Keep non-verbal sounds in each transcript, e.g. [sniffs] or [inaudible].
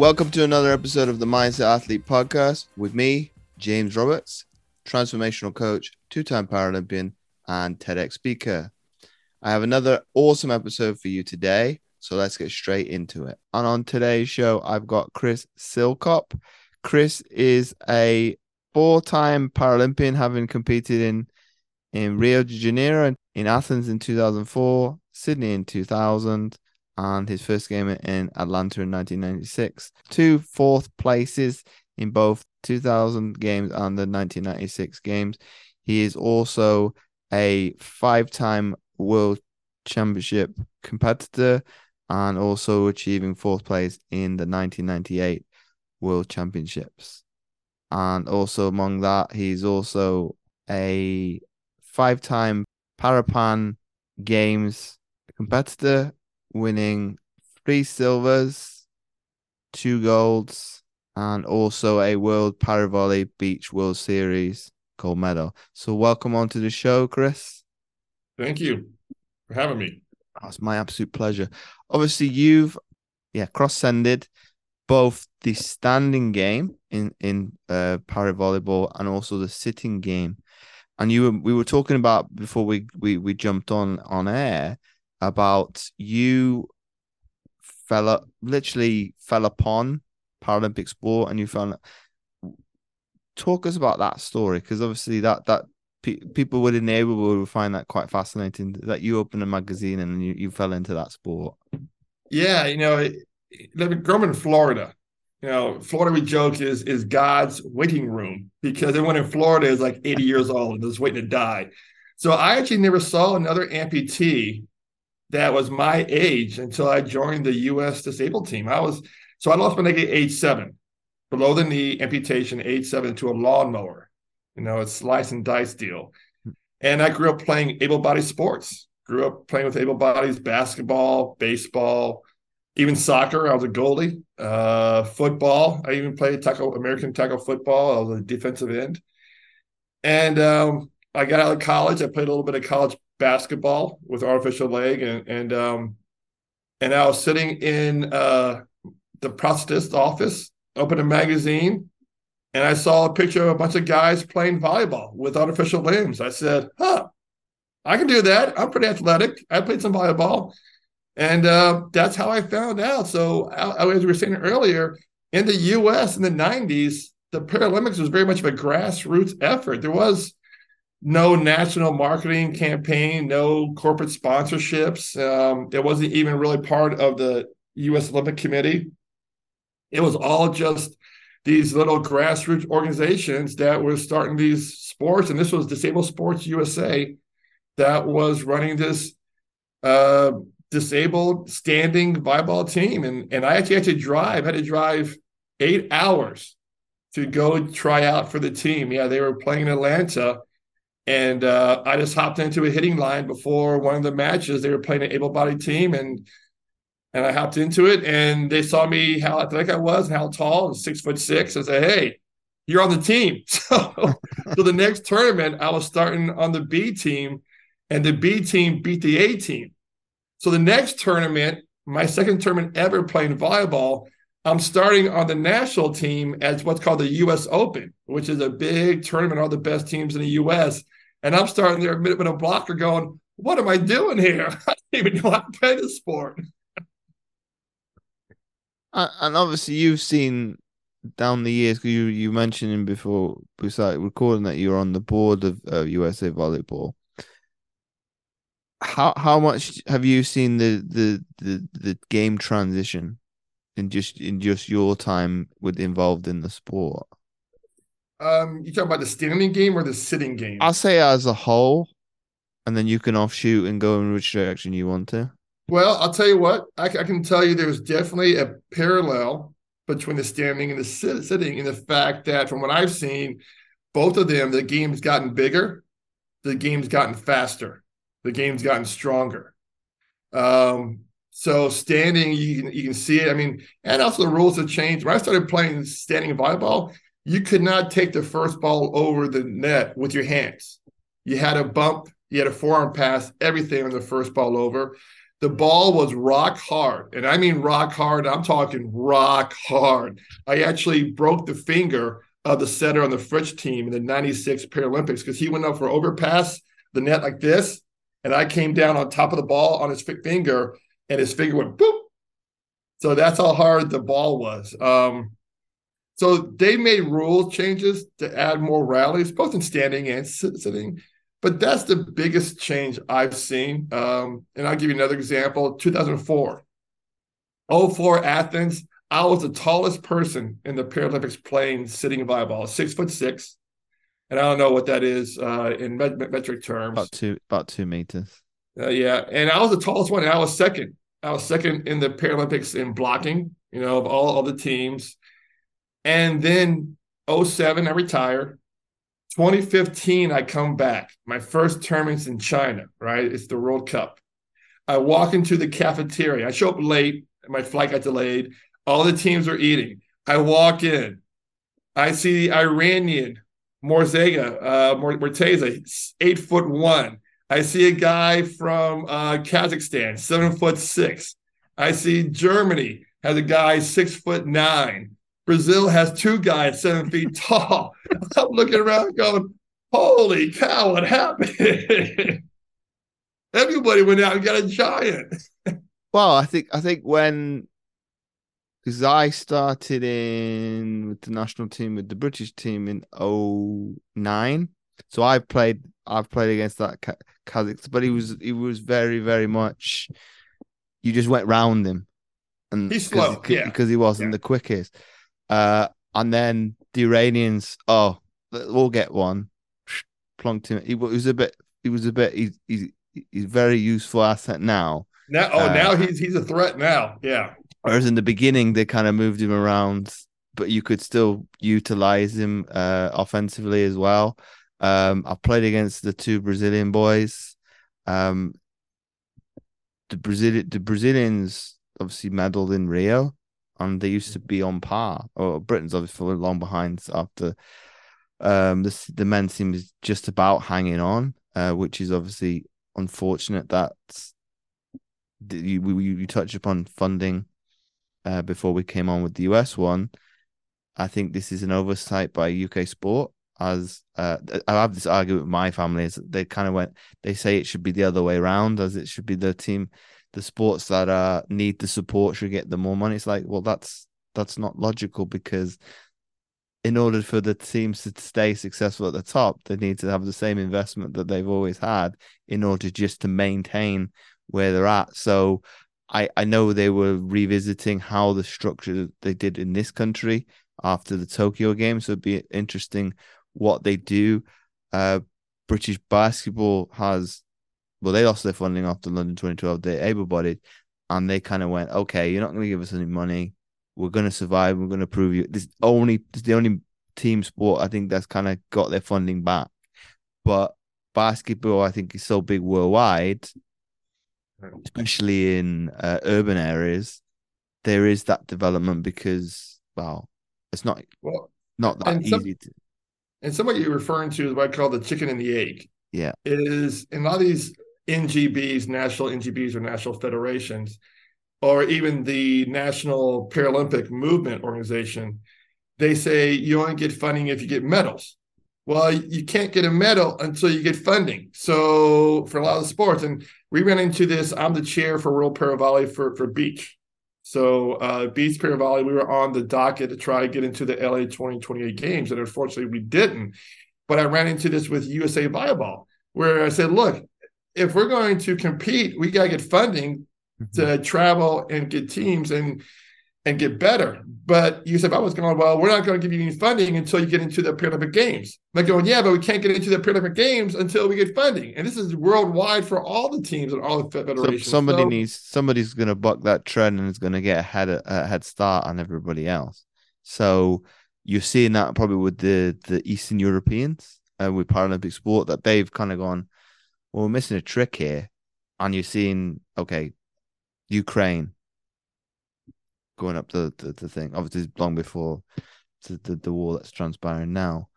Welcome to another episode of the Mindset Athlete Podcast with me, James Roberts, transformational coach, two time Paralympian, and TEDx speaker. I have another awesome episode for you today, so let's get straight into it. And on today's show, I've got Chris Seilkop. Chris is a four time Paralympian, having competed in, in Rio de Janeiro, in Athens in 2004, Sydney in 2000 and his first game in Atlanta in 1996. Two fourth places in both 2000 games and the 1996 games. He is also a five time world championship competitor and also achieving fourth place in the 1998 world championships. And also among that, he's also a five time Parapan Games competitor winning three silvers, two golds, and also a World Paravolley Beach World Series gold medal. So, welcome on to the show, Chris. Thank you for having me. Oh, it's my absolute pleasure. Obviously, you've yeah cross-sended both the standing game in in uh, para volleyball and also the sitting game. And you were, we were talking about before we, we we jumped on on air about you fell literally fell upon Paralympic sport and you found talk us about that story because obviously that that pe- people within the would find that quite fascinating that you opened a magazine and you, you fell into that sport. Yeah you know living growing in florida you know florida we joke is is god's waiting room because everyone in florida is like 80 years old and is waiting to die. So i actually never saw another amputee that was my age until I joined the U.S. disabled team. I was so I lost my leg at age seven, below the knee amputation, age seven, to a lawnmower. You know, it's slice and dice deal. And I grew up playing able-bodied sports. Grew up playing with able bodies, basketball, baseball, even soccer. I was a goalie. Uh, football. I even played tackle American tackle football. I was a defensive end. And um, I got out of college. I played a little bit of college basketball with artificial leg, and and um, and I was sitting in uh, the prosthetist office, opened a magazine, and I saw a picture of a bunch of guys playing volleyball with artificial limbs. I said, "Huh, I can do that. I'm pretty athletic. I played some volleyball." And uh, that's how I found out. So, as we were saying earlier, in the U.S. in the '90s, the Paralympics was very much of a grassroots effort. There was no national marketing campaign, no corporate sponsorships. Um, it wasn't even really part of the U.S. Olympic Committee. It was all just these little grassroots organizations that were starting these sports, and this was Disabled Sports USA that was running this uh, disabled standing volleyball team. And and I actually had to drive, had to drive eight hours to go try out for the team. Yeah, they were playing in Atlanta and uh, I just hopped into a hitting line before one of the matches. They were playing an able-bodied team, and and I hopped into it. And they saw me how athletic I was and how tall, and six foot six. I said, "Hey, you're on the team." [laughs] So, so the next tournament, I was starting on the B team, and the B team beat the A team. So the next tournament, my second tournament ever playing volleyball, I'm starting on the national team as what's called the U.S. Open, which is a big tournament, all the best teams in the U.S. And I'm starting there with a blocker going, what am I doing here? [laughs] I don't even know how to play this sport. and obviously, you've seen down the years because you you mentioned before we started recording that you're on the board of uh, USA Volleyball. How how much have you seen the the the, the game transition in just in just your time with involved in the sport? Um, you talking about the standing game or the sitting game? I'll say as a whole, and then you can offshoot and go in which direction you want to. Well, I'll tell you what. I, I can tell you there's definitely a parallel between the standing and the sit- sitting in the fact that from what I've seen, both of them, the game's gotten bigger, the game's gotten faster, the game's gotten stronger. Um, so standing, you can you can see it. I mean, and also the rules have changed. When I started playing standing volleyball, you could not take the first ball over the net with your hands. You had a bump, you had a forearm pass, everything on the first ball over. the ball was rock hard. And I mean rock hard. I'm talking rock hard. I actually broke the finger of the setter on the French team in the 96 Paralympics because he went up for overpass the net like this. And I came down on top of the ball on his finger and his finger went boop. So that's how hard the ball was. Um, so they made rule changes to add more rallies, both in standing and sitting. But that's the biggest change I've seen. Um, and I'll give you another example 2004. 04 Athens. I was the tallest person in the Paralympics playing sitting volleyball, six foot six. And I don't know what that is uh, in met- metric terms. About two, about two meters. Uh, yeah, and I was the tallest one. And I was second. I was second in the Paralympics in blocking. You know, of all, all the teams. And then 07, I retired. 2015, I come back. My first tournament's in China, right? It's the World Cup. I walk into the cafeteria. I show up late. My flight got delayed. All the teams are eating. I walk in. I see the Iranian Morzega, uh, Morteza, eight foot one. I see a guy from uh, Kazakhstan, seven foot six. I see Germany has a guy six foot nine. Brazil has two guys seven feet [laughs] tall. [laughs] I'm looking around going, holy cow, what happened? [laughs] Everybody went out and got a giant. well, I think I think when because I started in with the national team with the British team in 09. So I played I've played against that Kazakh, but he was he was very very much you just went round him and he's slow he, yeah. because he wasn't yeah. the quickest. Uh, and then the Iranians, oh, we'll get one. Plunked him. He was a bit. He was a bit. He's he's he's very useful asset now. Now, oh, uh, now he's he's a threat now. Yeah. Whereas in the beginning they kind of moved him around, but you could still utilize him uh, offensively as well. Um, I've played against the two Brazilian boys. Um, the Brazil the Brazilians obviously medaled in Rio and they used to be on par. Or Britain's obviously long behind after um the the men seem just about hanging on, uh, which is obviously unfortunate. That you you touch upon funding uh, before we came on with the US one. I think this is an oversight by UK sport. As uh, I have this argument with my family, is they kind of went. They say it should be the other way around, as it should be the team the sports that uh need the support should get the more money. It's like, well, that's that's not logical because in order for the teams to stay successful at the top, they need to have the same investment that they've always had in order just to maintain where they're at. So I, I know they were revisiting how the structure they did in this country after the Tokyo Games. So it'd be interesting what they do. Uh, British basketball has well, they lost their funding after London 2012. They're able bodied and they kind of went, okay, you're not going to give us any money. We're going to survive. We're going to prove you. This only this is the only team sport I think that's kind of got their funding back. But basketball, I think, is so big worldwide, especially in uh, urban areas. There is that development because, well, it's not well, not that easy some, to. And some what you're referring to is what I call the chicken and the egg. Yeah, it is in a lot of these NGBs, national NGBs or national federations, or even the National Paralympic Movement Organization, they say you only get funding if you get medals. Well, you can't get a medal until you get funding. So for a lot of sports, and we ran into this. I'm the chair for World Para Volley for for beach. So uh, beach para volley, we were on the docket to try to get into the LA 2028 games, and unfortunately we didn't. But I ran into this with USA Volleyball, where I said, look, if we're going to compete, we got to get funding mm-hmm. to travel and get teams and and get better. But you said I was going, well, we're not going to give you any funding until you get into the Paralympic Games. I'm going, yeah, but we can't get into the Paralympic Games until we get funding. And this is worldwide for all the teams and all the federations. So somebody so, needs somebody's going to buck that trend and is going to get a head a head start on everybody else. So you're seeing that probably with the the Eastern Europeans uh, with Paralympic sport that they've kind of gone well, we're missing a trick here. And you're seeing, okay, Ukraine going up the, the, the thing. Obviously, long before the, the, the war that's transpiring now.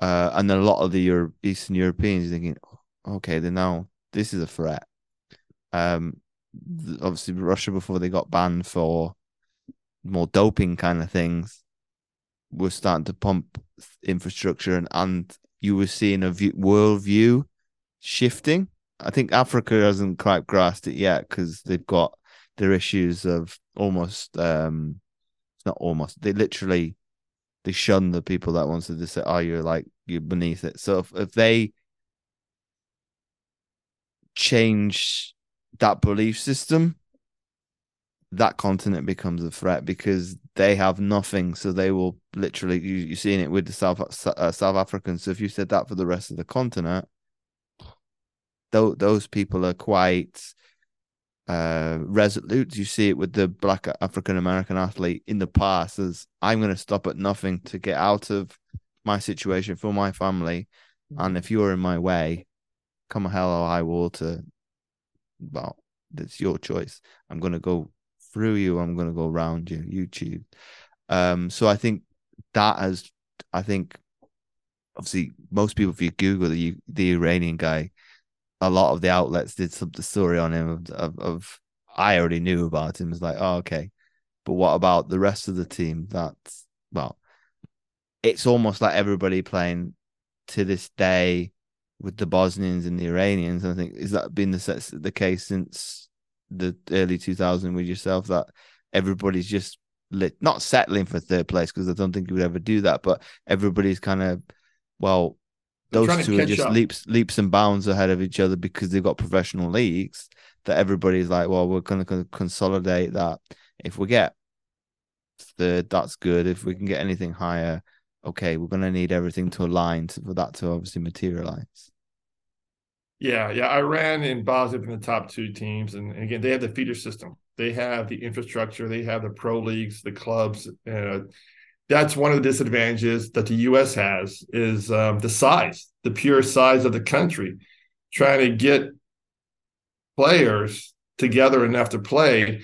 Uh, and then a lot of the Euro- Eastern Europeans thinking, okay, then now this is a threat. Um, obviously Russia before they got banned for more doping kind of things were starting to pump infrastructure and, and you were seeing a view, world view shifting. I think Africa hasn't quite grasped it yet because they've got their issues of almost um it's not almost they literally they shun the people that wanted to say, Oh, you're like you're beneath it. So if, if they change that belief system, that continent becomes a threat because they have nothing. So they will literally, you, you're seeing it with the South uh, South Africans. So if you said that for the rest of the continent, th- those people are quite uh, resolute. You see it with the black African American athlete in the past as I'm going to stop at nothing to get out of my situation for my family. And if you're in my way, come hell or high water, well, that's your choice. I'm going to go through you. I'm going to go around you. You choose. Um, so I think that has, I think, obviously, most people, if you Google the the Iranian guy, a lot of the outlets did some the story on him of, of, of I already knew about him. It's like, oh, okay, but what about the rest of the team? That's well, it's almost like everybody playing to this day with the Bosnians and the Iranians. I think is that been the the case since the early 2000s with yourself that everybody's just lit, not settling for third place because I don't think you would ever do that, but everybody's kind of well, those two are just up. leaps leaps and bounds ahead of each other because they've got professional leagues that everybody's like, well, we're going to consolidate that. If we get third, that's good. If we can get anything higher, okay, we're going to need everything to align for that to obviously materialize. Yeah, yeah. Iran and Bosnia in the top two teams, and, and, again, they have the feeder system. They have the infrastructure. They have the pro leagues, the clubs. Uh, that's one of the disadvantages that the U.S. has is um, the size, the pure size of the country. Trying to get players together enough to play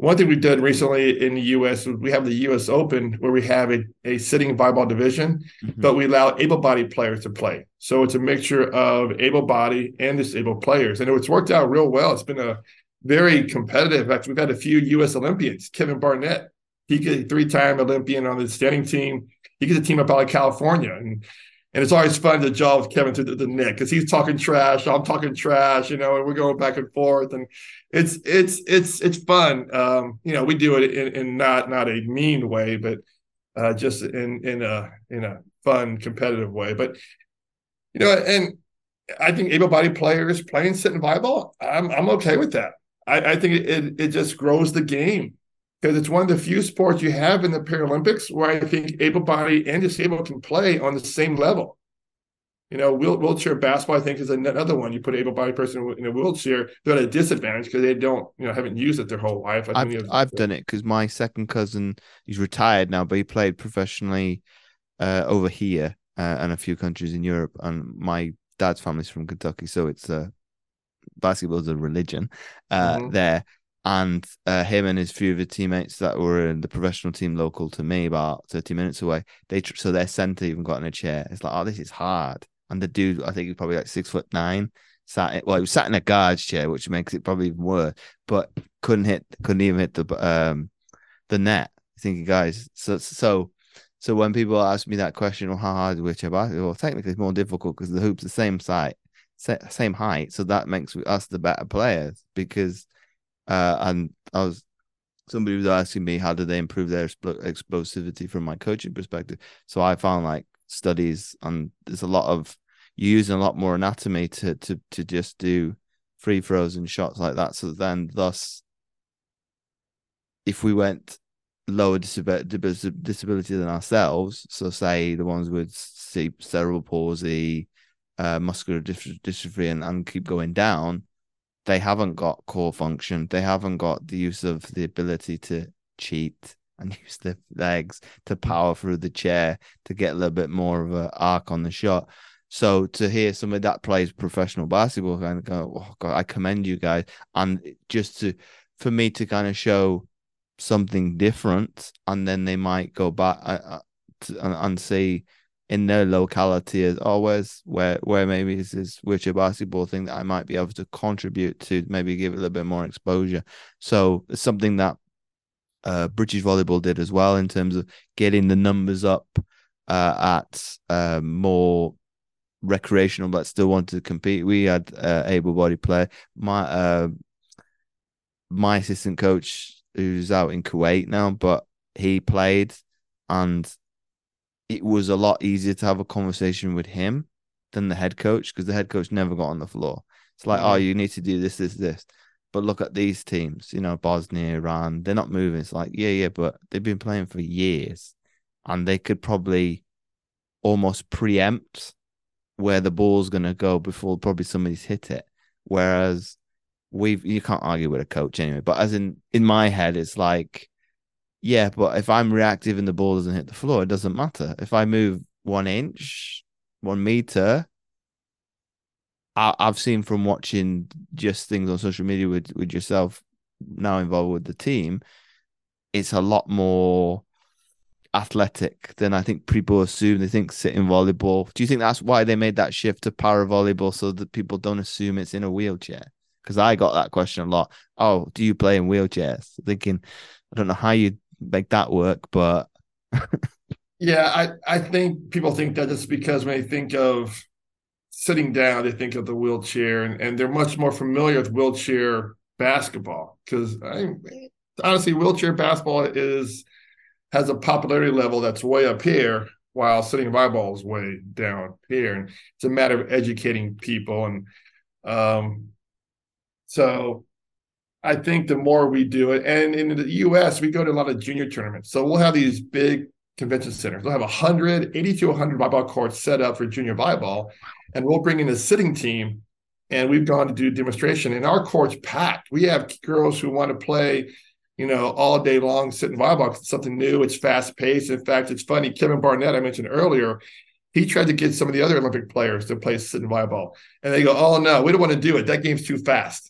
one thing we've done recently in the U.S. we have the U.S. Open where we have a, a sitting volleyball division, mm-hmm. but we allow able-bodied players to play. So it's a mixture of able-bodied and disabled players, and it's worked out real well. It's been a very competitive. Actually, we've had a few U.S. Olympians. Kevin Barnett, he a three-time Olympian on the standing team. He gets a team up out of California, and and it's always fun to jaw with Kevin through the, the Nick because he's talking trash, I'm talking trash, you know, and we're going back and forth, and it's it's it's it's fun. Um, you know, we do it in, in not not a mean way, but uh, just in in a in a fun competitive way. But you know, and I think able-bodied players playing sitting volleyball, I'm I'm okay with that. I, I think it it just grows the game because it's one of the few sports you have in the Paralympics where I think able bodied and disabled can play on the same level. You know, wheel, wheelchair basketball, I think, is another one. You put able bodied person in a wheelchair, they're at a disadvantage because they don't, you know, haven't used it their whole life. I've, I've, I've done it because my second cousin, he's retired now, but he played professionally uh, over here uh, and a few countries in Europe. And my dad's family's from Kentucky, so it's uh, basketball's a religion uh, mm-hmm. there and uh, him and his few of his teammates that were in the professional team local to me, about thirty minutes away, they so their center even got in a chair. It's like, oh, this is hard. And the dude, I think he's probably like six foot nine, sat in, well, he was sat in a guard's chair, which makes it probably even worse. But couldn't hit, couldn't even hit the um the net. Thinking, guys, so so so when people ask me that question, well, how hard is wheelchair basketball? Well, technically, it's more difficult because the hoop's the same size, same height, so that makes us the better players because uh, and I was somebody was asking me how do they improve their explosivity from my coaching perspective. So I found like studies and there's a lot of using a lot more anatomy to to to just do free throws and shots like that. So then, thus, if we went lower disability than ourselves, so say the ones with cerebral palsy, uh, muscular dystrophy, and, and keep going down, they haven't got core function. They haven't got the use of the ability to cheat and [laughs] use their legs to power through the chair to get a little bit more of an arc on the shot. So to hear somebody that plays professional basketball of go, oh God, I commend you guys. And just to for me to kind of show something different, and then they might go back uh, uh and, and see in their locality as always where where maybe this wheelchair basketball thing that I might be able to contribute to maybe give it a little bit more exposure. So it's something that uh, British volleyball did as well in terms of getting the numbers up uh, at uh, more recreational but still wanted to compete. We had uh, able-bodied player. My uh, my assistant coach who's out in Kuwait now, but he played and it was a lot easier to have a conversation with him than the head coach because the head coach never got on the floor. It's like, oh, you need to do this, this, this. But look at these teams, you know, Bosnia, Iran, they're not moving. It's like, yeah, yeah, but they've been playing for years and they could probably almost preempt where the ball's going to go before probably somebody's hit it. Whereas we've, you can't argue with a coach anyway. But as in, in my head, it's like, yeah, but if I'm reactive and the ball doesn't hit the floor, it doesn't matter. If I move one inch, one meter, I, have seen from watching just things on social media with with yourself now involved with the team, it's a lot more athletic than I think people assume. They think sitting volleyball. Do you think that's why they made that shift to para volleyball so that people don't assume it's in a wheelchair? Because I got that question a lot. Oh, do you play in wheelchairs? Thinking, I don't know how you make that work, but yeah, I I think people think that just because when they think of sitting down, they think of the wheelchair, and, and they're much more familiar with wheelchair basketball because honestly, wheelchair basketball is has a popularity level that's way up here, while sitting volleyball is way down here, and it's a matter of educating people, and um, so I think the more we do it, and in the U.S. we go to a lot of junior tournaments, so we'll have these big convention centers. We'll have 100, 80 to 100 volleyball courts set up for junior volleyball, and we'll bring in a sitting team and we've gone to do demonstration. And our court's packed. We have girls who want to play you know all day long sitting volleyball. It's something new. It's fast paced. In fact it's funny kevin barnett i mentioned earlier he tried to get some of the other olympic players to play sitting volleyball. And they go oh no we don't want to do it. That game's too fast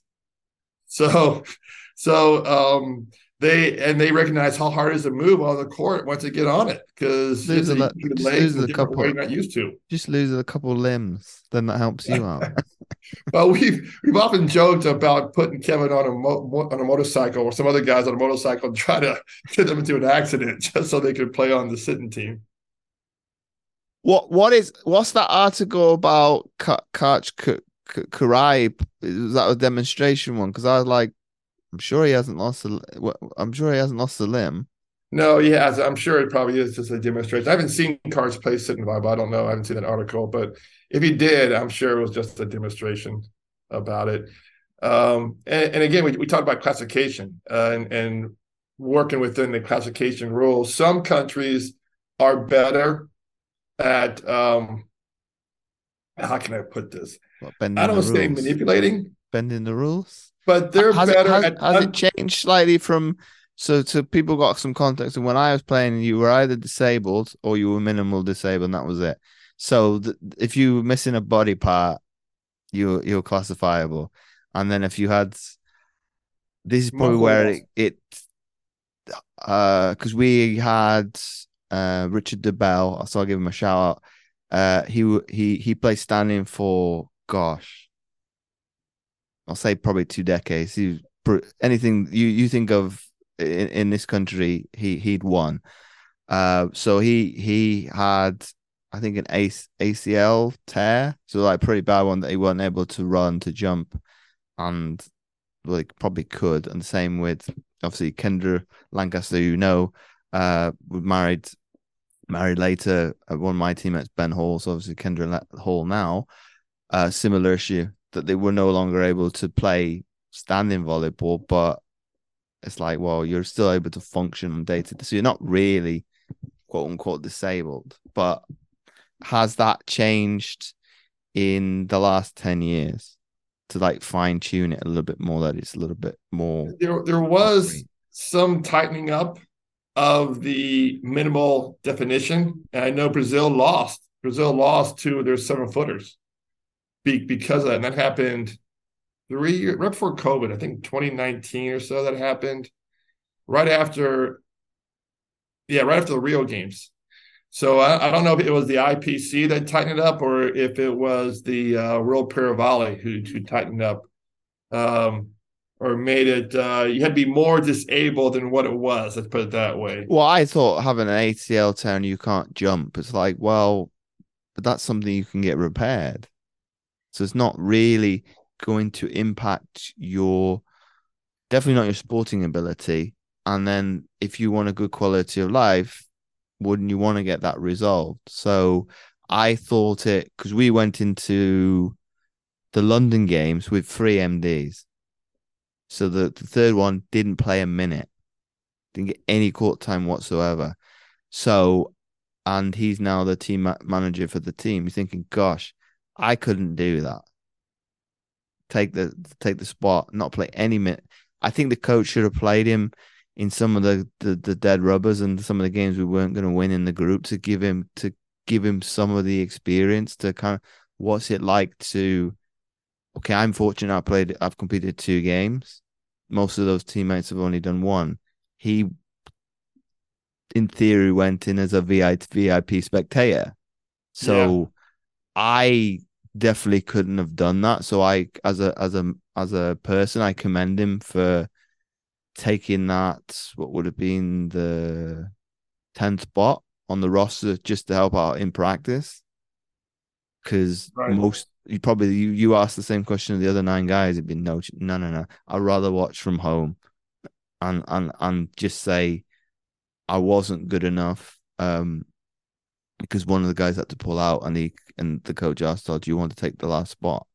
so [laughs] so um they and they recognize how hard it is to move on the court once they get on it because lose a, lose a couple you're not used to. Just lose a couple limbs, then that helps you out. [laughs] [laughs] well, we've we've often joked about putting Kevin on a mo- on a motorcycle or some other guys on a motorcycle and try to get them into an accident just so they could play on the sitting team. What what is what's that article about Karch Kiraly? Is that a demonstration one? Because I was like, I'm sure he hasn't lost a. I'm sure he hasn't lost a limb. No, he has. I'm sure it probably is just a demonstration. I haven't seen Karch play sitting vibe. I don't know. I haven't seen that article, but if he did, I'm sure it was just a demonstration about it. Um, and, and, again, we, we talked about classification uh, and, and working within the classification rules. Some countries are better at um, how can I put this? Well, I don't say manipulating, bending the rules but they're has better. It, has, at, has it changed slightly from? So, so people got some context. And when I was playing, you were either disabled or you were minimal disabled, and that was it. So, th- if you were missing a body part, you you're classifiable. And then if you had, this is probably where it, it uh, because we had uh Richard DeBell, so I'll give him a shout out. Uh, he he he played standing for gosh, I'll say probably two decades. He anything you you think of in, in this country, he he'd won. Uh, so he he had I think an ACL tear, so like pretty bad one that he wasn't able to run to jump, and like probably could. And same with obviously Kendra Lancaster, you know, uh, married married later. Uh, one of my teammates, Ben Hall, so obviously Kendra Hall now. Uh, similar issue that they were no longer able to play standing volleyball, but it's like, well, you're still able to function on day to day. So you're not really quote unquote disabled. But has that changed in the last 10 years to like fine tune it a little bit more that it's a little bit more there there was some tightening up of the minimal definition. And I know Brazil lost. Brazil lost two of their seven footers be, because of that. And that happened three years right before COVID, I think 2019 or so that happened. Right after, yeah, right after the Rio games. So I, I, don't know if it was the IPC that tightened up or if it was the uh, World Para Volley who, who tightened up um, or made it. Uh, you had to be more disabled than what it was. Let's put it that way. Well, I thought having an ACL tear and you can't jump. It's like, well, but that's something you can get repaired. So it's not really going to impact your, definitely not your sporting ability. And then if you want a good quality of life, wouldn't you want to get that resolved? So I thought it because we went into the London games with three MDs. So the, the third one didn't play a minute, didn't get any court time whatsoever. So, and he's now the team manager for the team. He's thinking, gosh, I couldn't do that. Take the take the spot, not play any minute. I think the coach should have played him in some of the, the, the dead rubbers and some of the games we weren't going to win in the group to give him to give him some of the experience to kind of what's it like to okay i'm fortunate i played i've competed two games most of those teammates have only done one he in theory went in as a vip, VIP spectator so yeah. i definitely couldn't have done that. So i as a as a as a person i commend him for taking that what would have been the 10th spot on the roster just to help out in practice. Because right. most you probably you, you asked the same question of the other nine guys. It'd been no no no no. I'd rather watch from home and and and just say i wasn't good enough um because one of the guys had to pull out and he and the coach asked oh do you want to take the last spot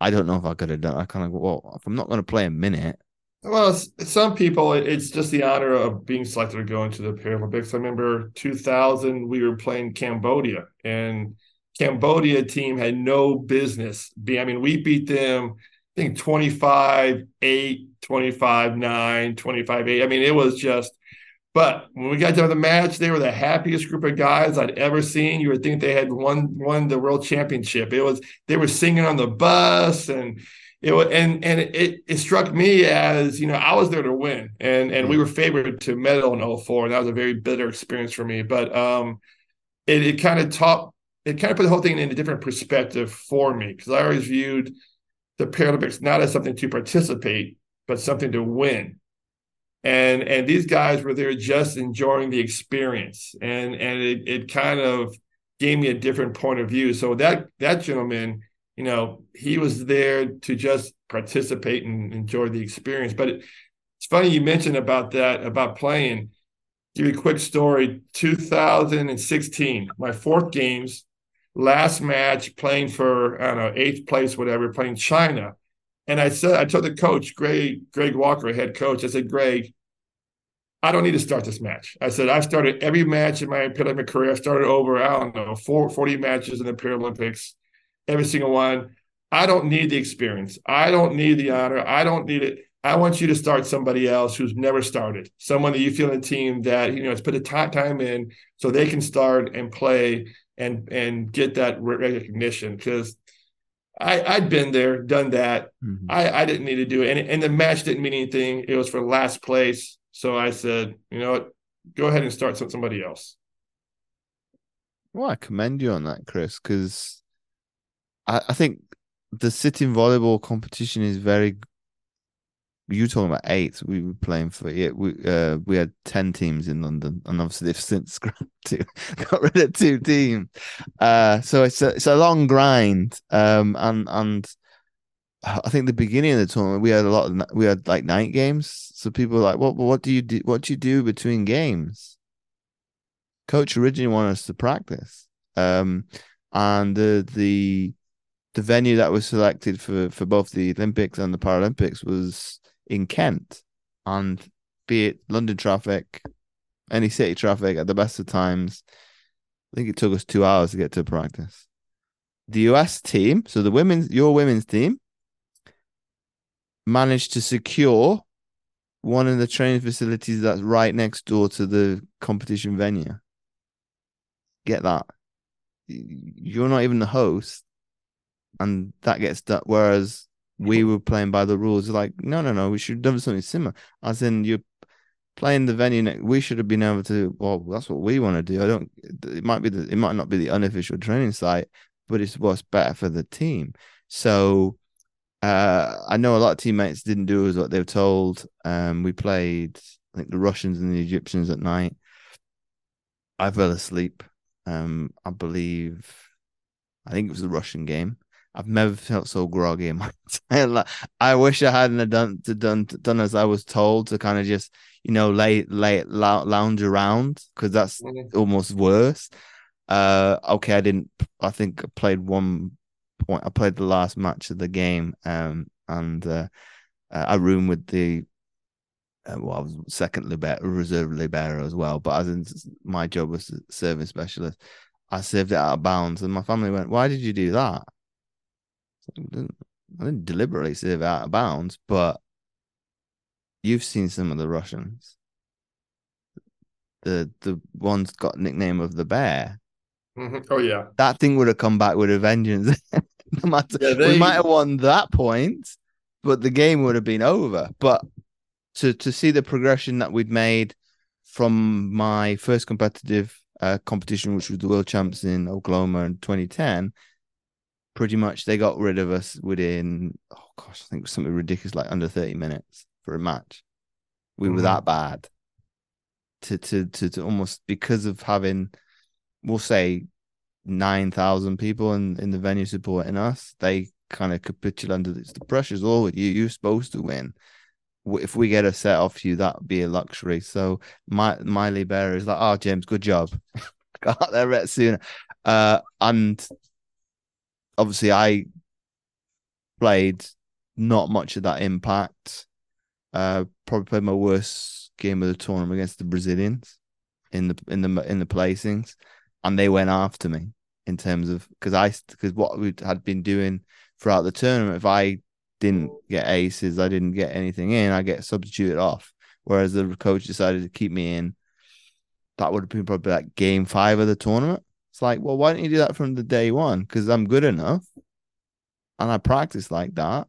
i don't know if i could have done i kind of well if i'm not going to play a minute well, some people, it's just the honor of being selected to go into the Paralympics. I remember 2000, we were playing Cambodia, and Cambodia team had no business being. I mean, we beat them, I think 25 8, 25 9, 25 8. I mean, it was just, but when we got to the match, they were the happiest group of guys I'd ever seen. You would think they had won won the world championship. It was they were singing on the bus and it was, and and it, it struck me as you know I was there to win and and we mm-hmm. were favored to medal in 04 and that was a very bitter experience for me but um it, it kind of taught it kind of put the whole thing in a different perspective for me because I always viewed the Paralympics not as something to participate but something to win and and these guys were there just enjoying the experience and and it, it kind of gave me a different point of view so that that gentleman you know, he was there to just participate and enjoy the experience. But it, it's funny you mentioned about that, about playing. Give you a quick story 2016, my fourth games, last match playing for, I don't know, eighth place, whatever, playing China. And I said, I told the coach, Greg, Greg Walker, head coach, I said, Greg, I don't need to start this match. I said, I've started every match in my Paralympic career. I started over, I don't know, four, 40 matches in the Paralympics every single one. I don't need the experience. I don't need the honor. I don't need it. I want you to start somebody else who's never started, someone that you feel in a team that you know has put a time in so they can start and play and and get that recognition. Because I I'd been there, done that. Mm-hmm. I I didn't need to do it, and and the match didn't mean anything. It was for last place. So I said, you know what, go ahead and start somebody else. Well, I commend you on that, Chris, because I, I think the sitting volleyball competition is very. You talking about eight? We were playing for yeah. We uh we had ten teams in London, and obviously they've since [laughs] scrapped two, got rid of two teams. Uh, so it's a it's a long grind. Um, and and I think the beginning of the tournament we had a lot of we had like night games. So people were like, what what do you do? What do you do between games? Coach originally wanted us to practice. Um, and the the the venue that was selected for for both the Olympics and the Paralympics was in Kent, and be it London traffic, any city traffic at the best of times, I think it took us two hours to get to practice. The US team, so the women's your women's team, managed to secure one of the training facilities that's right next door to the competition venue. Get that. You're not even the host and that gets done. Whereas we were playing by the rules, like no, no, no, we should have done something similar. As in, you're playing the venue. We should have been able to. Well, that's what we want to do. I don't. It might be the. It might not be the unofficial training site, but it's what's better for the team. So uh, I know a lot of teammates didn't do as what they were told. Um, we played, I think, the Russians and the Egyptians at night. I fell asleep. Um, I believe, I think it was the Russian game. I've never felt so groggy in [laughs] my entire life. I wish I hadn't done done done as I was told to kind of just you know lay lay lounge around because that's mm-hmm. almost worse. Uh, okay, I didn't. I think I played one point. I played the last match of the game, um, and uh, uh, I roomed with the. Uh, well, I was second libero, reserve libero as well, but as in my job was serving specialist, I served it out of bounds, and my family went, "Why did you do that?" I didn't, deliberately serve out of bounds, but you've seen some of the Russians. The the ones got nickname of the bear. Mm-hmm. Oh yeah, that thing would have come back with a vengeance. [laughs] no matter, yeah, they... we might have won that point, but the game would have been over. But to to see the progression that we'd made from my first competitive uh, competition, which was the World Champs in Oklahoma in 2010, pretty much they got rid of us within oh gosh, I think it was something ridiculous like under 30 minutes for a match. We mm-hmm. were that bad. To, to to to almost because of having we'll say nine thousand people in, in the venue supporting us, they kind of capitulate under this. The pressure's all you. You're supposed to win. If we get a set off you, that'd be a luxury. So my my libero is like, oh James, good job. [laughs] Got there right sooner. Uh, and obviously I played not much of that impact. Uh, probably played my worst game of the tournament against the Brazilians in the in the in the placings and they went after me in terms of because I because what we had been doing throughout the tournament. If I didn't get aces, I didn't get anything in, I get substituted off. Whereas the coach decided to keep me in. That would have been probably like game five of the tournament. It's like, well, why don't you do that from the day one? Because I'm good enough, and I practice like that.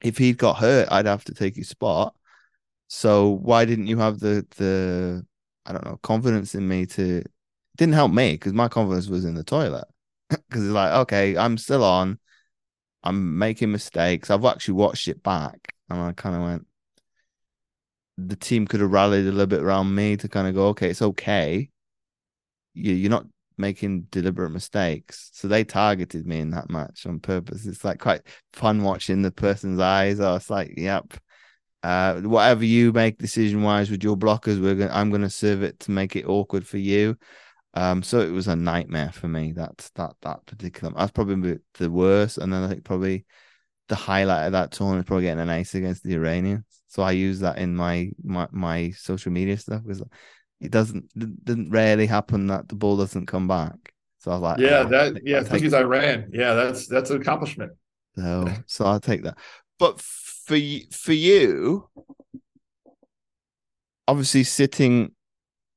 If he'd got hurt, I'd have to take his spot. So why didn't you have the the I don't know confidence in me to didn't help me because my confidence was in the toilet. [laughs] Because it's like, okay, I'm still on. I'm making mistakes. I've actually watched it back, and I kind of went. The team could have rallied a little bit around me to kind of go, okay, it's okay. You, you're not making deliberate mistakes. So they targeted me in that match on purpose. It's like quite fun watching the person's eyes. I was like, yep. Uh, whatever you make decision wise with your blockers, we're going I'm gonna serve it to make it awkward for you. Um, so it was a nightmare for me. That that that particular. That's probably the worst, and then I think probably the highlight of that tournament is probably getting an ace against the Iranians. So I use that in my my, my social media stuff because it doesn't it didn't rarely happen that the ball doesn't come back. So I was like, yeah, oh, that yeah, I think Iran. Yeah, that's that's an accomplishment. So so I'll take that. But for for you, obviously sitting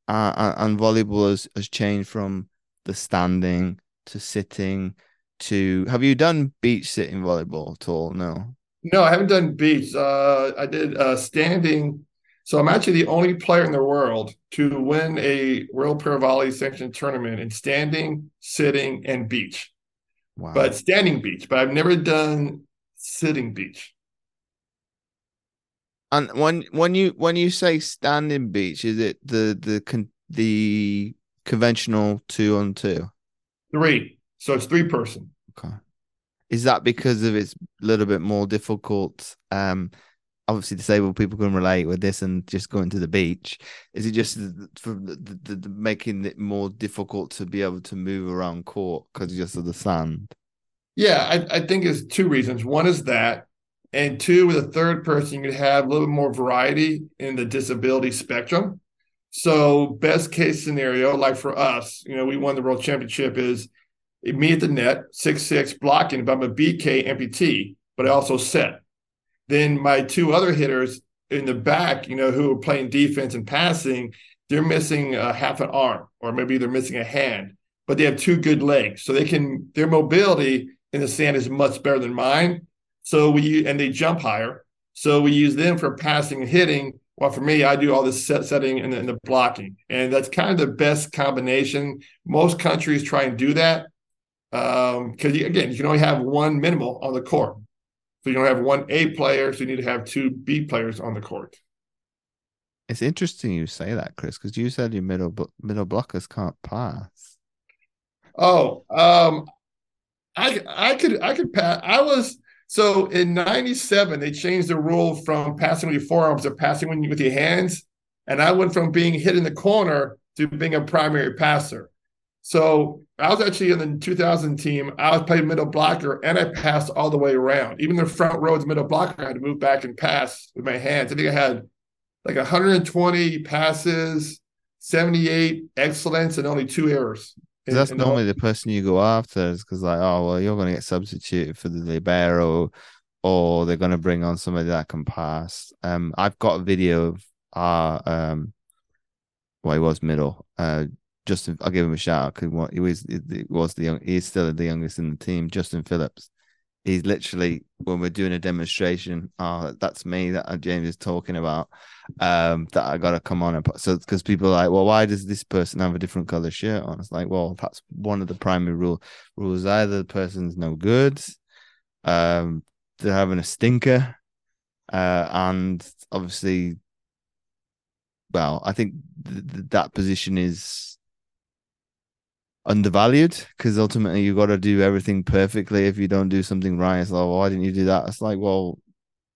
uh, and volleyball has, has changed from the standing to sitting to have you done beach sitting volleyball at all no no i haven't done beach uh, i did uh, standing so i'm actually the only player in the world to win a world volley sanctioned tournament in standing sitting and beach wow. but standing beach but i've never done sitting beach and when when you when you say standing beach, is it the the con, the conventional two on two? Three. So it's three person. Okay. Is that because of it's a little bit more difficult? Um, obviously disabled people can relate with this and just going to the beach. Is it just for the, the, the making it more difficult to be able to move around court because just of the sand? Yeah, I, I think it's two reasons. One is that and two, with a third person, you could have a little bit more variety in the disability spectrum. So, best case scenario, like for us, you know, we won the world championship is eh, me at the net, six six blocking, but I'm a BK amputee, but I also set. Then my two other hitters in the back, you know, who are playing defense and passing, they're missing a half an arm, or maybe they're missing a hand, but they have two good legs, so they can their mobility in the sand is much better than mine. So we and they jump higher. So we use them for passing and hitting, Well, for me, I do all the set setting and the, and the blocking, and that's kind of the best combination. Most countries try and do that because um, again, you can only have one minimal on the court. So you don't have one A player, so you need to have two B players on the court. It's interesting you say that, Chris, because you said your middle middle blockers can't pass. Oh, um, I I could I could pass. I was so in '97 they changed the rule from passing with your forearms to passing with your hands, and I went from being hit in the corner to being a primary passer. So I was actually in the 2000 team. I was playing middle blocker and I passed all the way around. Even the front rows middle blocker, I had to move back and pass with my hands. I think I had like 120 passes, 78 excellence, and only two errors. In, that's normally the, the person you go after is because like, oh well, you're going to get substituted for the libero, or they're going to bring on somebody that can pass. Um, I've got a video of our um, well, he was middle. Uh, Justin, I'll give him a shout out because he was he was the young, he's still the youngest in the team. Justin Phillips, he's literally when we're doing a demonstration. Oh, that's me that James is talking about. Um, that I got to come on and so because people are like, well, why does this person have a different color shirt on? It's like, well, that's one of the primary rule rules. Either the person's no good, um, they're having a stinker, uh, and obviously, well, I think th- th- that position is undervalued because ultimately you've got to do everything perfectly. If you don't do something right, it's like, well, why didn't you do that? It's like, well,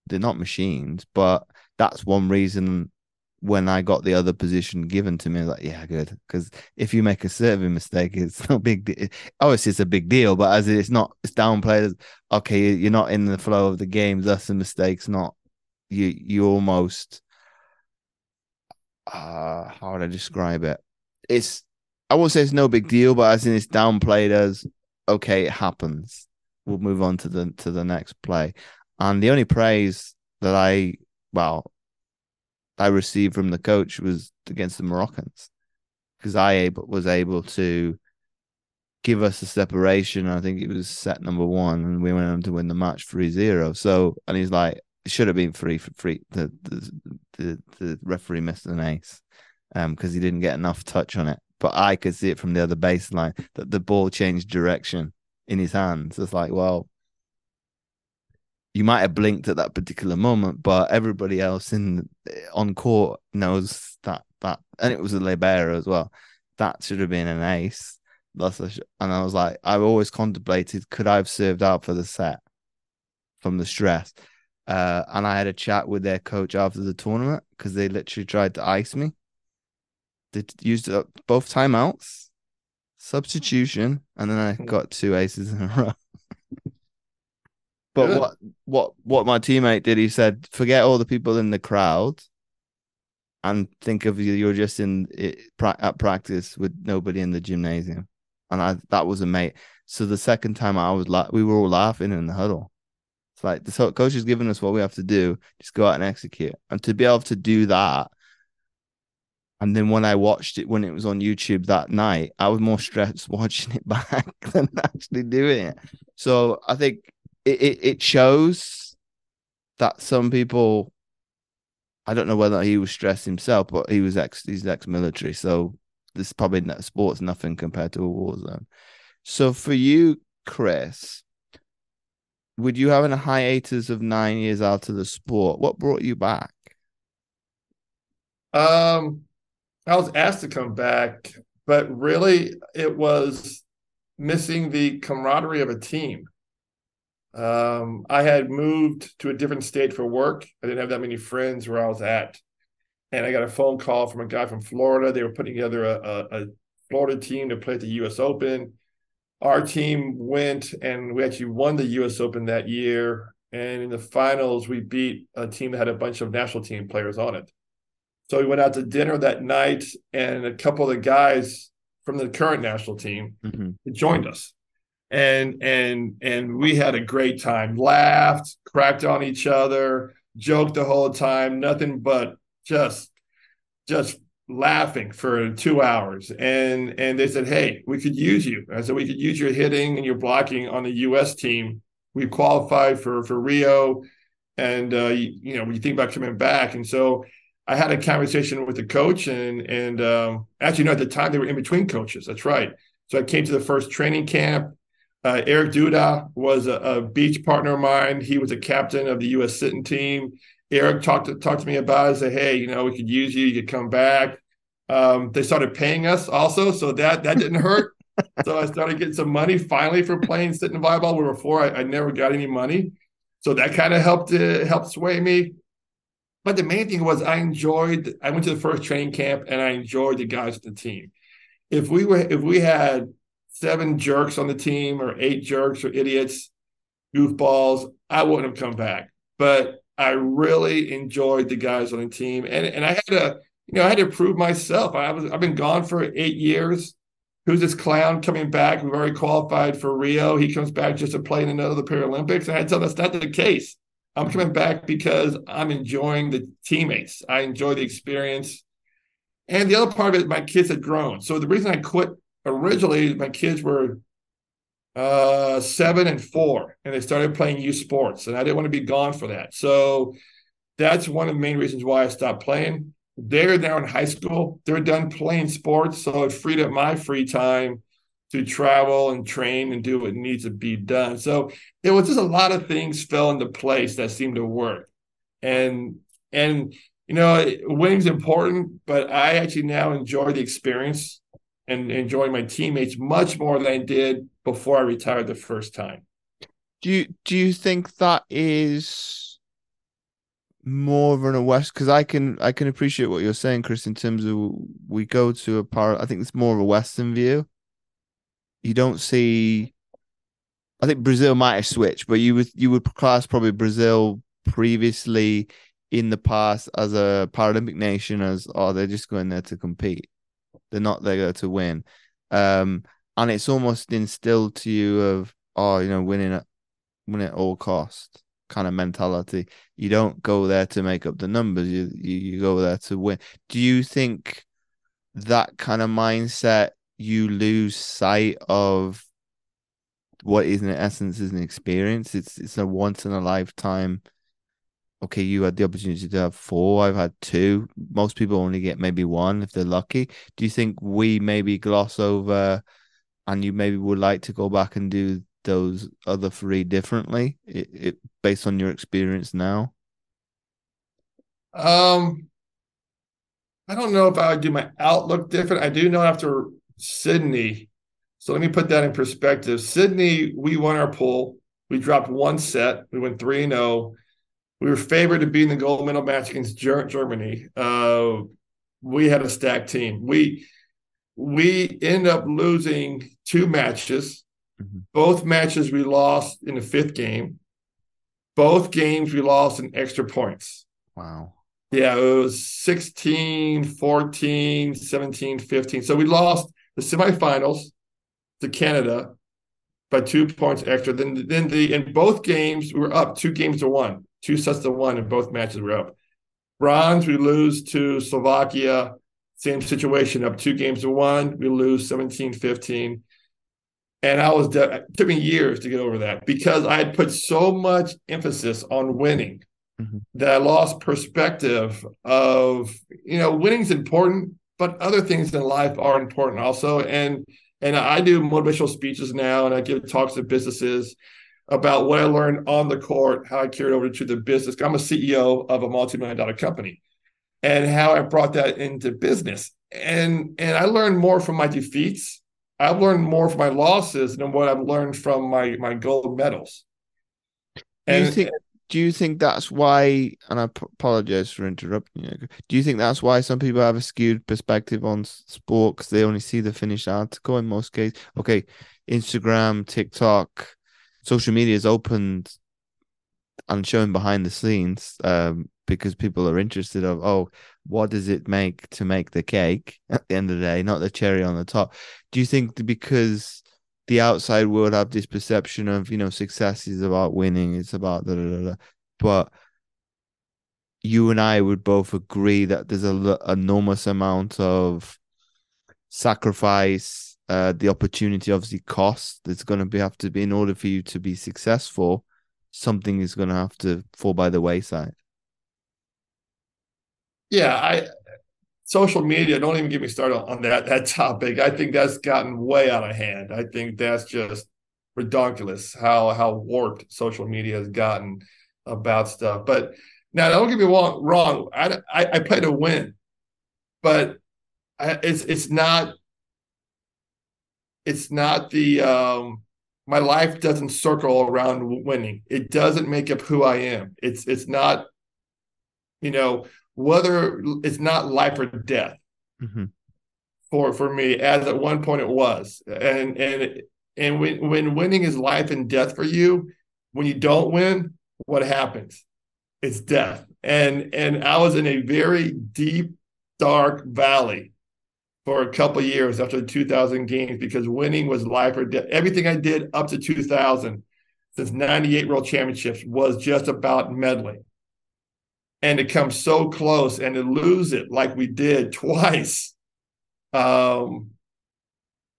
they're not machines, but that's one reason when I got the other position given to me, like, yeah, good. Because if you make a serving mistake, it's not big. Obviously, it's a big deal, but as it's not, it's downplayed. Okay, you're not in the flow of the game. Thus, the mistakes not you. You almost. Uh, how would I describe it? It's I won't say it's no big deal, but as in it's downplayed as okay, it happens. We'll move on to the to the next play. And the only praise that I well I received from the coach was against the Moroccans because I was able to give us a separation. I think it was set number one, and we went on to win the match 3-0. So, and he's like, it should have been free for free. The the the, the referee missed an ace um because he didn't get enough touch on it but I could see it from the other baseline that the ball changed direction in his hands. It's like, well, you might have blinked at that particular moment, but everybody else in on court knows that that, and it was a libero as well. That should have been an ace. That's a, and I was like, I've always contemplated, could I have served out for the set from the stress? Uh, and I had a chat with their coach after the tournament because they literally tried to ice me they used up both timeouts, substitution, and then I hmm. got two aces in a row. [laughs] but Good. what what what my teammate did, he said, forget all the people in the crowd, and think of you. You're just in it, at practice with nobody in the gymnasium, and I that was a mate. So the second time I was like, we were all laughing in the huddle. It's like the coach is giving us what we have to do, just go out and execute. And to be able to do that and then when I watched it when it was on YouTube that night, I was more stressed [laughs] watching it back [laughs] than actually doing it. So I think it, it, it shows that some people I don't know whether he was stressed himself, but he was ex he's ex-military. So this is probably not, sports nothing compared to a war zone. So for you, Chris, would you having a hiatus of nine years out of the sport? What brought you back? Um I was asked to come back, but really it was missing the camaraderie of a team. Um, I had moved to a different state for work. I didn't have that many friends where I was at. And I got a phone call from a guy from Florida. They were putting together a, a, a Florida team to play at the US Open. Our team went and we actually won the US Open that year. And in the finals, we beat a team that had a bunch of national team players on it. So we went out to dinner that night, and a couple of the guys from the current national team mm-hmm. joined us, and and and we had a great time. Laughed, cracked on each other, joked the whole time. Nothing but just just laughing for two hours. And and they said, "Hey, we could use you." I said, "We could use your hitting and your blocking on the U.S. team. We qualified for for Rio." And uh, you, you know, you think about coming back, and so I had a conversation with the coach, and and um, actually, no, at the time they were in between coaches. That's right. So I came to the first training camp. Uh, Eric Duda was a, a, beach partner of mine. He was a captain of the U.S. sitting team. Eric talked to talked to me about it. Said, "Hey, you know, we could use you. You could come back." Um, they started paying us also, so that that didn't hurt. [laughs] so I started getting some money finally for playing sitting volleyball. Where before I, I never got any money, so that kind of helped uh, helped sway me. But the main thing was I enjoyed. I went to the first training camp and I enjoyed the guys on the team. If we were if we had seven jerks on the team or eight jerks or idiots, goofballs, I wouldn't have come back. But I really enjoyed the guys on the team, and and I had to you know I had to prove myself. I was I've been gone for eight years. Who's this clown coming back? We've already qualified for Rio. He comes back just to play in another Paralympics. And I tell that's not the case. I'm coming back because I'm enjoying the teammates. I enjoy the experience. And the other part of it, my kids had grown. So the reason I quit originally, my kids were uh, seven and four, and they started playing youth sports, and I didn't want to be gone for that. So that's one of the main reasons why I stopped playing. They're now in high school. They're done playing sports, so it freed up my free time to travel and train and do what needs to be done. So it was just a lot of things fell into place that seemed to work. And and you know, winning's important, but I actually now enjoy the experience and enjoy my teammates much more than I did before I retired the first time. Do you do you think that is more of an west? Because I can I can appreciate what you're saying, Chris. In terms of we go to a part, I think it's more of a Western view. You don't see. I think Brazil might have switched, but you would you would class probably Brazil previously in the past as a Paralympic nation as oh they're just going there to compete. They're not there to win. Um, and it's almost instilled to you of oh you know winning at win at all cost kind of mentality. You don't go there to make up the numbers. You, you you go there to win. Do you think that kind of mindset you lose sight of what is in essence is an experience? It's it's a once in a lifetime okay, you had the opportunity to have four. I've had two. Most people only get maybe one if they're lucky. Do you think we maybe gloss over and you maybe would like to go back and do those other three differently it, it based on your experience now? Um, I don't know if I would do my outlook different. I do know after Sydney. So let me put that in perspective. Sydney, we won our pool. We dropped one set. We went 3 0 we were favored to be in the gold medal match against Germany. Uh, we had a stacked team. We we end up losing two matches. Mm-hmm. Both matches we lost in the fifth game. Both games we lost in extra points. Wow. Yeah, it was 16, 14, 17, 15. So we lost the semifinals to Canada by two points extra. Then, then the in both games we were up two games to one two sets to one in both matches we were up. Bronze, we lose to Slovakia. Same situation, up two games to one. We lose 17 15. And I was, de- it took me years to get over that because I had put so much emphasis on winning mm-hmm. that I lost perspective of, you know, winning's important, but other things in life are important also. And, and I do motivational speeches now and I give talks to businesses about what I learned on the court, how I carried over to the business. I'm a CEO of a multi-million dollar company and how I brought that into business. And and I learned more from my defeats. I've learned more from my losses than what I've learned from my my gold medals. And, do you think do you think that's why and I apologize for interrupting you. Do you think that's why some people have a skewed perspective on sport because they only see the finished article in most cases? Okay, Instagram, TikTok, social media is opened and showing behind the scenes um, because people are interested of oh what does it make to make the cake at the end of the day not the cherry on the top do you think because the outside world have this perception of you know success is about winning it's about da, da, da, but you and I would both agree that there's a enormous amount of sacrifice uh, the opportunity obviously cost that's going to be have to be in order for you to be successful something is going to have to fall by the wayside. Yeah, I social media, don't even get me started on that that topic. I think that's gotten way out of hand. I think that's just ridiculous how how warped social media has gotten about stuff. But now don't get me wrong, wrong. I I, I play to win, but I, it's it's not it's not the um my life doesn't circle around winning. It doesn't make up who I am. It's it's not, you know, whether it's not life or death mm-hmm. for for me, as at one point it was. And and and when when winning is life and death for you, when you don't win, what happens? It's death. And and I was in a very deep, dark valley for a couple years after the 2000 games because winning was life or death. Everything I did up to 2000, since 98 World Championships, was just about medaling. And to come so close and to lose it like we did [laughs] twice, um,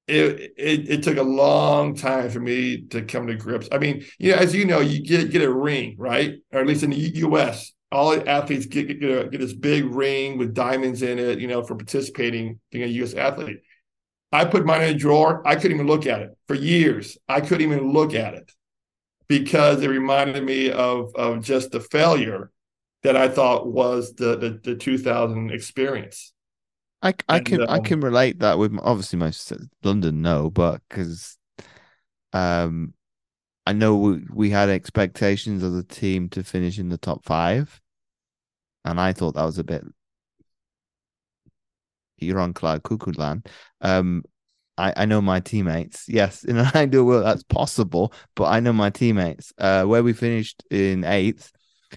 it, it, it took a long time for me to come to grips. I mean, you know, as you know, you get get a ring, right? Or at least in the U.S., all athletes get, get, get, a, get this big ring with diamonds in it, you know, for participating, being a U.S. athlete. I put mine in a drawer. I couldn't even look at it for years. I couldn't even look at it because it reminded me of of just the failure that I thought was the the, the 2000 experience. I, I and, can um, I can relate that with obviously most London no, but because um I know we, we had expectations of the team to finish in the top five, and I thought that was a bit. You're on Clyde Cuckoo land. Um, I, I know my teammates. Yes, in an [laughs] ideal world, that's possible, but I know my teammates. Uh, where we finished in eighth,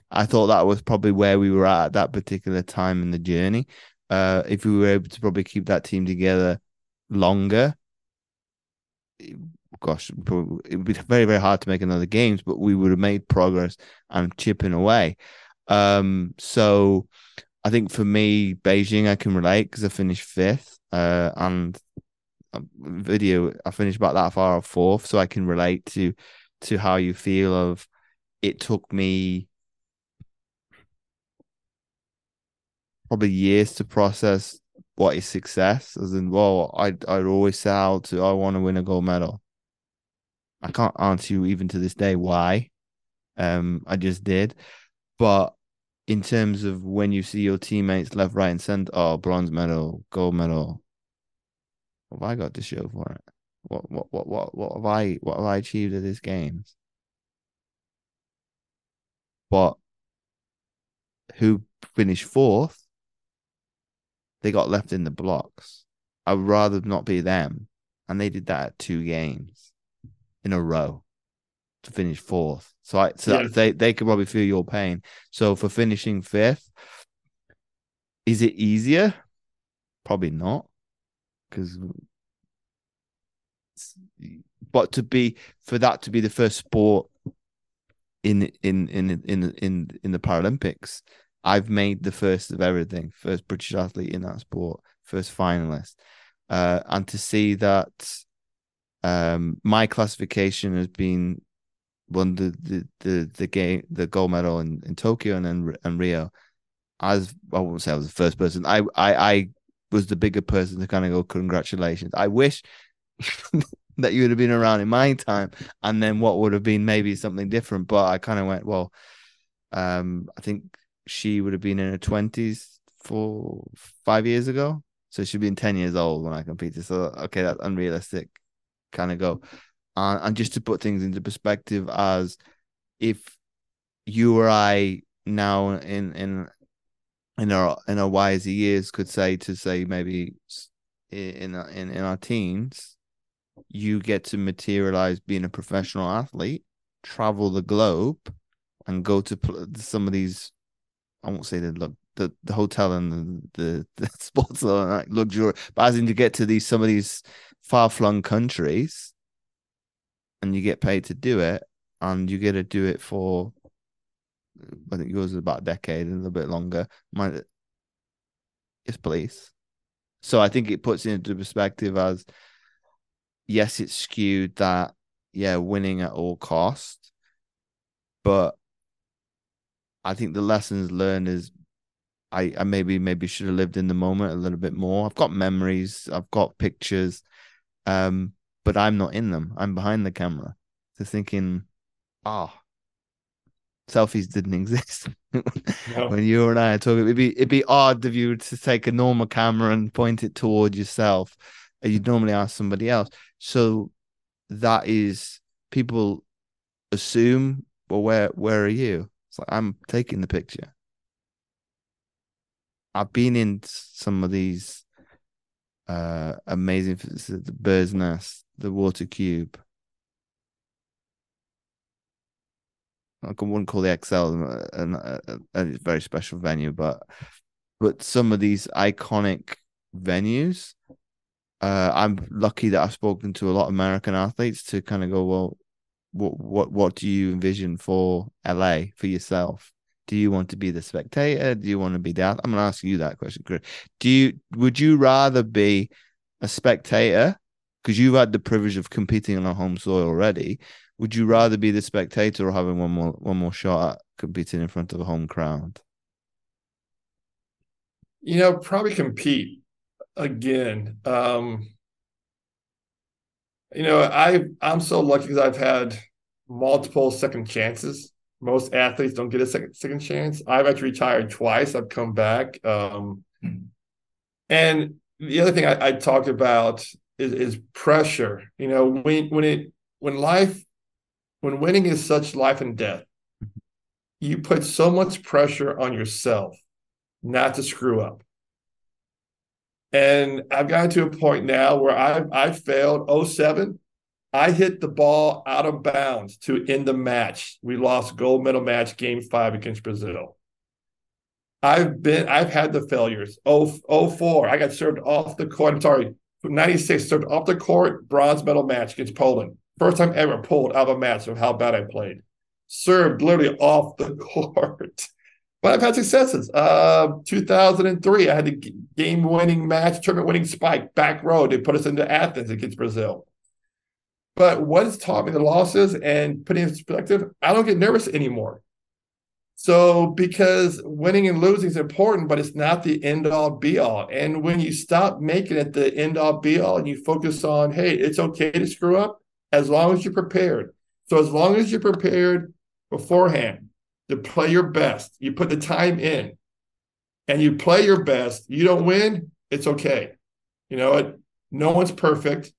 I thought that was probably where we were at at that particular time in the journey. Uh, if we were able to probably keep that team together longer, gosh, it would be very, very hard to make another games, but we would have made progress and chipping away. Um, so I think for me, Beijing, I can relate because I finished fifth, uh, and um, video, I finished about that far off fourth, so I can relate to to how you feel of it took me probably years to process what is success as in well I'd I'd always say out to I want to win a gold medal I can't answer you even to this day why. Um, I just did, but in terms of when you see your teammates left, right, and center, oh, bronze medal, gold medal. What have I got to show for it? What what what what what have I what have I achieved at this games? But who finished fourth? They got left in the blocks. I'd rather not be them, and they did that at two games in a row to finish fourth. So I so yeah. they they could probably feel your pain. So for finishing fifth, is it easier? Probably not, because. But to be for that to be the first sport in in in in in in the Paralympics, I've made the first of everything, first British athlete in that sport, first finalist, uh, and to see that um, my classification has been won the the the, the game the gold medal in, in Tokyo and then and Rio. As I won't say I was the first person. I I I was the bigger person to kind of go congratulations. I wish [laughs] that you would have been around in my time, and then what would have been maybe something different. But I kind of went well. Um, I think she would have been in her twenties for five years ago, so she'd been ten years old when I competed. So okay, that's unrealistic kind of go. Uh, and just to put things into perspective, as if you or I now in in in our in our wiser years could say to say maybe in in in our teens, you get to materialize being a professional athlete, travel the globe, and go to some of these. I won't say the look the, the hotel and the the, [laughs] the sports like luxury, but as in to get to these some of these far flung countries and you get paid to do it and you get to do it for I think yours is about a decade and a little bit longer. Mine yes, please. So I think it puts it into perspective as yes, it's skewed that yeah, winning at all cost, but I think the lessons learned is I, I maybe maybe should have lived in the moment a little bit more. I've got memories, I've got pictures, um, but I'm not in them. I'm behind the camera. So thinking, ah, oh, selfies didn't [laughs] exist no. when you and I are talking. It'd be it'd be odd of you were to take a normal camera and point it toward yourself. And you'd normally ask somebody else. So that is people assume, well, where where are you? It's like I'm taking the picture. I've been in some of these uh amazing the bird's nest, the water cube. I wouldn't call the a, a, very special venue, but but some of these iconic venues, uh, I'm lucky that I've spoken to a lot of American athletes to kind of go, well, what what what do you envision for LA for yourself? Do you want to be the spectator? Do you want to be the? I'm going to ask you that question, Chris. Do you would you rather be a spectator because you've had the privilege of competing on a home soil already? Would you rather be the spectator or having one more one more shot at competing in front of a home crowd? You know, probably compete again. Um, you know, I I'm so lucky because I've had multiple second chances most athletes don't get a second second chance. I've actually retired twice. I've come back. Um, and the other thing I, I talked about is, is, pressure. You know, when when it when life when winning is such life and death, you put so much pressure on yourself not to screw up. And I've gotten to a point now where I've I failed 07 I hit the ball out of bounds to end the match. We lost gold medal match game five against Brazil. I've been I've had the failures. Oh, oh four. I got served off the court. I'm sorry, 96 served off the court, bronze medal match against Poland. First time ever pulled out of a match of how bad I played. Served literally off the [laughs] court. But I've had successes. Uh, 2003, I had the game winning match, tournament winning spike, back row. They put us into Athens against Brazil. But what has taught me the losses and putting it in perspective, I don't get nervous anymore. So because winning and losing is important, but it's not the end all be all. And when you stop making it the end all be all and you focus on, hey, it's okay to screw up as long as you're prepared. So as long as you're prepared beforehand to play your best, you put the time in and you play your best, you don't win, it's okay. You know, no one's perfect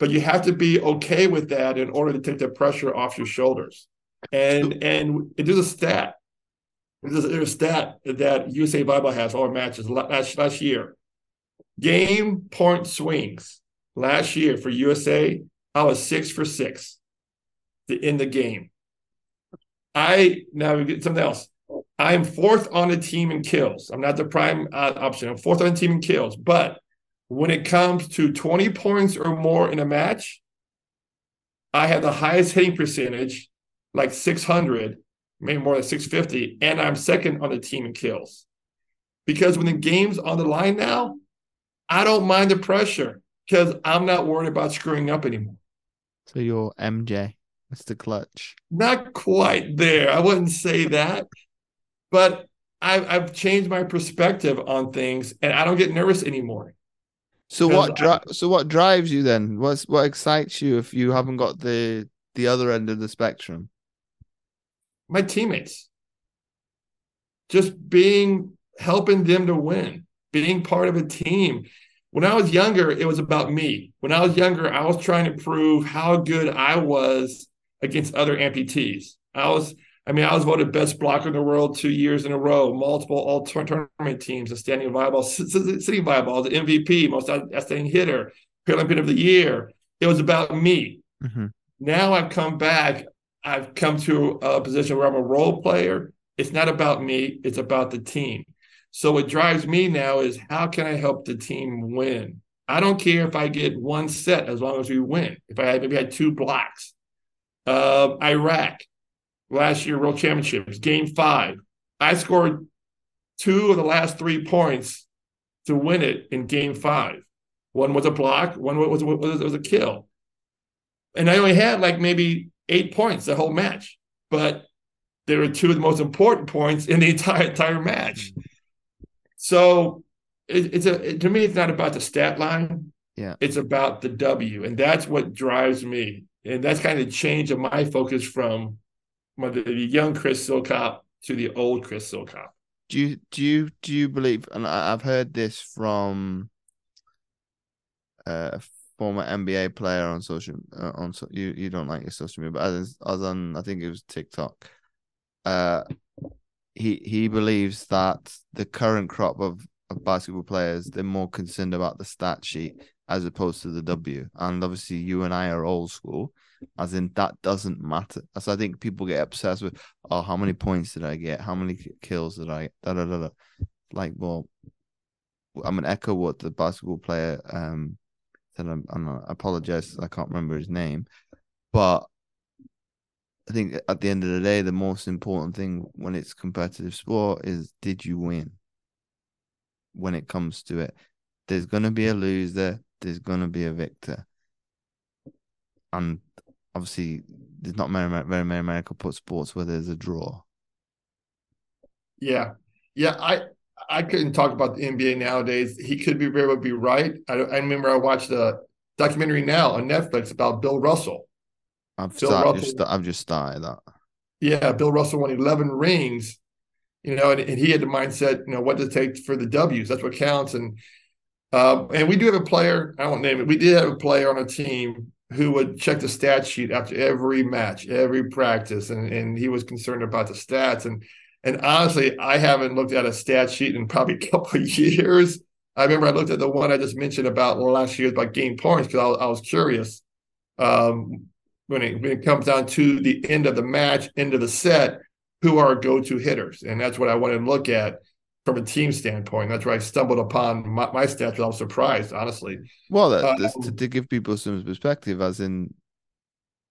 but you have to be okay with that in order to take the pressure off your shoulders. And and there's a stat. There's a, there's a stat that USA Volleyball has all matches last last year. Game point swings last year for USA, I was six for six in the game. I now we get something else. I'm fourth on the team in kills. I'm not the prime uh, option. I'm fourth on the team in kills, but when it comes to 20 points or more in a match, I have the highest hitting percentage, like 600, maybe more than 650, and I'm second on the team in kills. Because when the game's on the line now, I don't mind the pressure because I'm not worried about screwing up anymore. So you're MJ, Mr. Clutch. Not quite there. I wouldn't say that, but I've, I've changed my perspective on things and I don't get nervous anymore. So what dri- so what drives you then? What's what excites you if you haven't got the the other end of the spectrum? My teammates. Just being helping them to win, being part of a team. When I was younger, it was about me. When I was younger, I was trying to prove how good I was against other amputees. I was I mean, I was voted best blocker in the world two years in a row, multiple all tournament teams, a standing volleyball, sitting volleyball, the MVP, most outstanding hitter, Paralympian of the year. It was about me. Mm-hmm. Now I've come back. I've come to a position where I'm a role player. It's not about me, it's about the team. So what drives me now is how can I help the team win? I don't care if I get one set as long as we win. If I had, maybe had two blocks. Uh, Iraq, last year World Championships, game five. I scored two of the last three points to win it in game five. One was a block, one was, was, was a kill. And I only had like maybe eight points the whole match, but they were two of the most important points in the entire entire match. So it, it's a it, to me, it's not about the stat line. Yeah. It's about the W, and that's what drives me. And that's kind of change of my focus from the young Chris Seilkop to the old Chris Seilkop. Do you do you do you believe? And I've heard this from a former NBA player on social uh, on so, you you don't like your social media, but as as on I think it was TikTok. Uh, he he believes that the current crop of, of basketball players they're more concerned about the stat sheet as opposed to the W. And obviously, you and I are old school, as in that doesn't matter. As I think people get obsessed with, oh, how many points did I get? How many kills did I? Da, da, da, da. Like, well, I'm an echo what the basketball player um said. I'm, I'm I apologize, I can't remember his name, but I think at the end of the day, the most important thing when it's competitive sport is did you win? When it comes to it, there's gonna be a loser, there's gonna be a victor, and obviously there's not very very many American sports where there's a draw. Yeah, yeah, I I couldn't talk about the NBA nowadays. He could be very well be right. I, I remember I watched a documentary now on Netflix about Bill Russell. I've Bill start, Russell, just, I've just started that. Yeah, Bill Russell won 11 rings, you know, and, and, he had the mindset, you know, what does it take for the W's? That's what counts. And um, and we do have a player, I won't name it. We did have a player on a team who would check the stat sheet after every match, every practice, and, and he was concerned about the stats. And and honestly, I haven't looked at a stat sheet in probably [laughs] a couple of years. I remember I looked at the one I just mentioned about last year about game points because I, I, was curious. Um, when it, when it comes down to the end of the match, end of the set, who are go-to hitters, and that's what I wanted to look at from a team standpoint. That's where I stumbled upon my, my stats. I was surprised, honestly. Well, that, um, to, to, give people some perspective, as in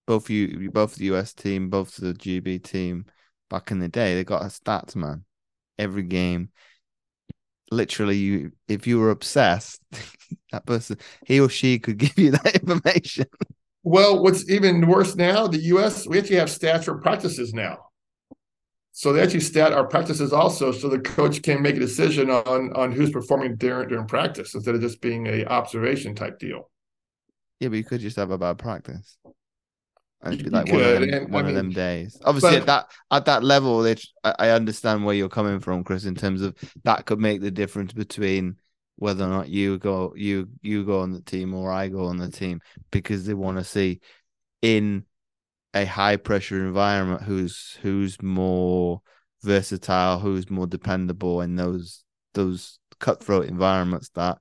both you, both the US team, both the GB team, back in the day, they got a stats man every game. Literally, you if you were obsessed, [laughs] that person, he or she could [laughs] give you that information. Well, what's even worse now, the US, we actually have stats for practices now. So they actually stat our practices also, so the coach can make a decision on on who's performing during during practice instead of just being a observation type deal. Yeah, but you could just have a bad practice. And be like one, of them, and, one of them days. Obviously, but, at that at that level, it, I understand where you're coming from, Chris. In terms of that, could make the difference between whether or not you go you you go on the team or I go on the team because they want to see in a high pressure environment who's who's more versatile, who's more dependable in those those cutthroat environments that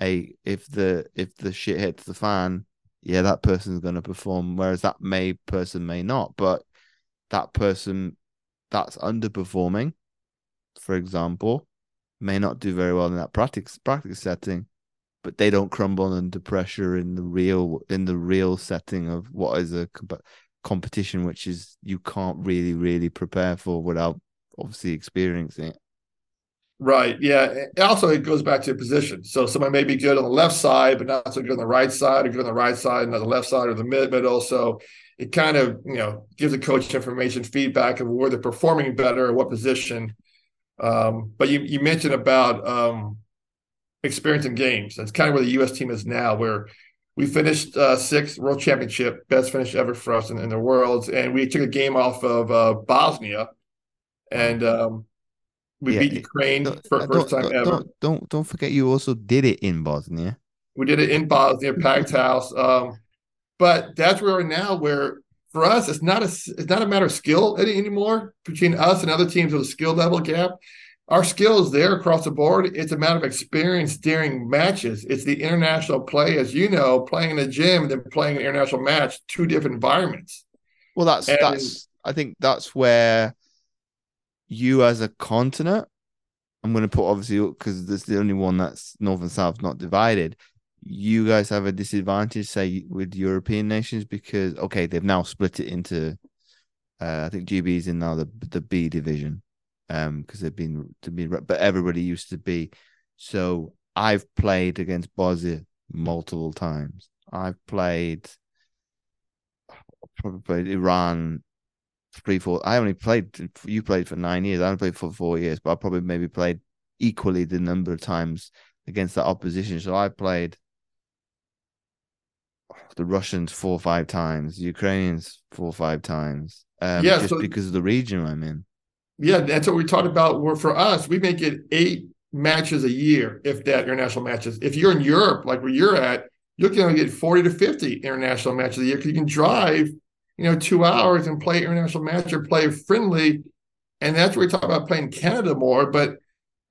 a if the if the shit hits the fan, yeah, that person's gonna perform. Whereas that may person may not, but that person that's underperforming, for example, may not do very well in that practice practice setting, but they don't crumble under pressure in the real in the real setting of what is a competition, which is you can't really really prepare for without obviously experiencing it. Right. Yeah. Also, it goes back to your position. So somebody may be good on the left side, but not so good on the right side, or good on the right side, and not the left side or the mid middle. So it kind of you know gives the coach information, feedback of where they're performing better, or what position. Um, but you you mentioned about um, experience in games. That's kind of where the U.S. team is now, where we finished uh, sixth world championship, best finish ever for us in, in the worlds, and we took a game off of uh, Bosnia, and um, we yeah, beat Ukraine for first time don't, ever. Don't, don't don't forget you also did it in Bosnia. We did it in Bosnia, packed [laughs] house. Um, but that's where we're now. Where for us, it's not a it's not a matter of skill anymore between us and other teams with a skill level gap. Our skill is there across the board. It's a matter of experience during matches. It's the international play, as you know, playing in the gym and then playing an international match, two different environments. Well, that's and, that's. I think that's where you as a continent, I'm going to put obviously because this is the only one that's north and south not divided. You guys have a disadvantage, say, with European nations because okay, they've now split it into. Uh, I think GB is in now the the B division, um, because they've been to be, but everybody used to be. So I've played against Bosnia multiple times. I've played probably played Iran three, four. I only played. You played for nine years. I only played for four years, but I probably maybe played equally the number of times against that opposition. So I played the Russians four or five times, Ukrainians four or five times. Um, Yeah, just so- because of the region I'm in. Yeah, that's what we talked about. Where for us, we make it eight matches a year, if that international matches. If you're in Europe, like where you're at, you're going to get 40 to 50 international matches a year because you can drive, you know, two hours and play international match or play friendly. And that's where we talk about playing Canada more. But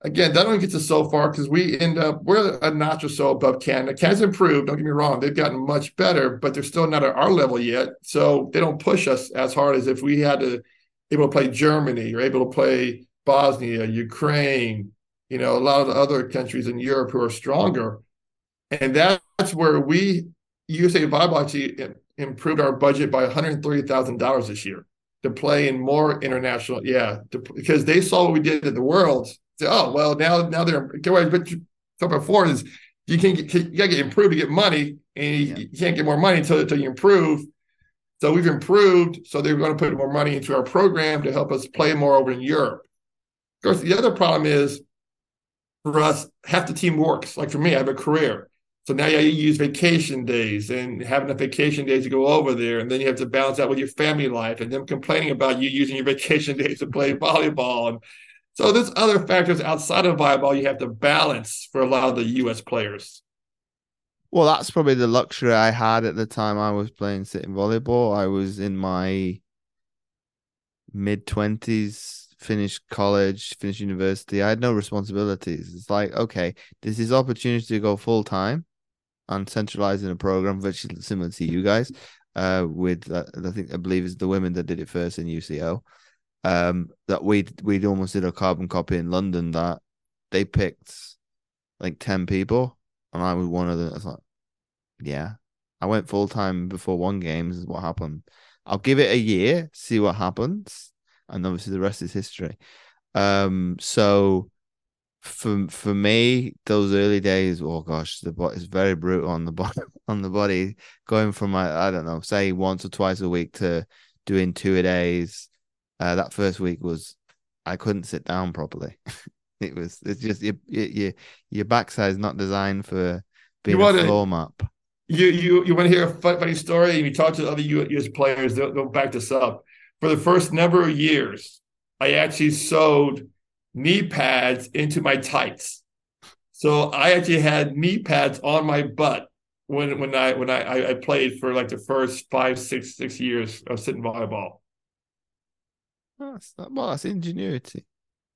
again, that only gets us so far because we end up we're a notch or so above Canada. Canada's improved, don't get me wrong, they've gotten much better, but they're still not at our level yet. So they don't push us as hard as if we had to able to play Germany, you're able to play Bosnia, Ukraine, you know, a lot of the other countries in Europe who are stronger. And that's where we, USA Volleyball, actually im- improved our budget by $130,000 this year to play in more international. Yeah, to, because they saw what we did at the Worlds. Say, oh, well, now now they're, but about before is you can get, you got to get improved to get money, and you, Yeah. you can't get more money until, until you improve. So we've improved. So they're going to put more money into our program to help us play more over in Europe. Of course, the other problem is for us, half the team works. Like for me, I have a career. So now you use vacation days and having enough vacation days to go over there. And then you have to balance that with your family life and them complaining about you using your [laughs] vacation days to play volleyball. And so there's other factors outside of volleyball you have to balance for a lot of the US players. Well, that's probably the luxury I had at the time I was playing sitting volleyball. I was in my mid twenties, finished college, finished university. I had no responsibilities. It's like, okay, this is opportunity to go full time and centralizing a program, virtually similar to you guys. Uh, with uh, I think I believe it's the women that did it first in UCO. Um, that we we almost did a carbon copy in London that they picked like ten people and I was one of them. Like, yeah, I went full time before one game. This is what happened. I'll give it a year, see what happens, and obviously the rest is history. Um, so for for me, those early days, oh gosh, the body is very brutal on the body. [laughs] On the body, going from I, I don't know, say once or twice a week to doing two a days. Uh, that first week was I couldn't sit down properly. [laughs] it was it's just your your your backside is not designed for being wanna- a floor map. You you you want to hear a funny story? And you talk to other US players, they'll, they'll back this up. For the first number of years, I actually sewed knee pads into my tights. So I actually had knee pads on my butt when when I when I I- played for like the first five six six years of sitting volleyball. That's well, that's ingenuity.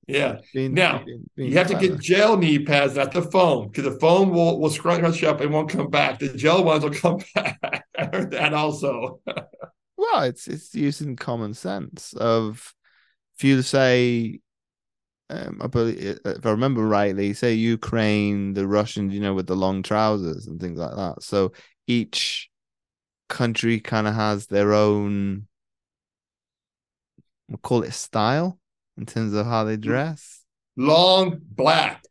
Yeah. Being- Now, being- being You have to get gel knee pads, not the foam, because the foam will will scrunch up and won't come back. The gel ones will come [laughs] back. I heard that also. Well, it's it's using common sense of if you say, um, I believe if I remember rightly, say Ukraine, the Russians, you know, with the long trousers and things like that. So each country kind of has their own, we'll call it style in terms of how they mm. dress. Long black,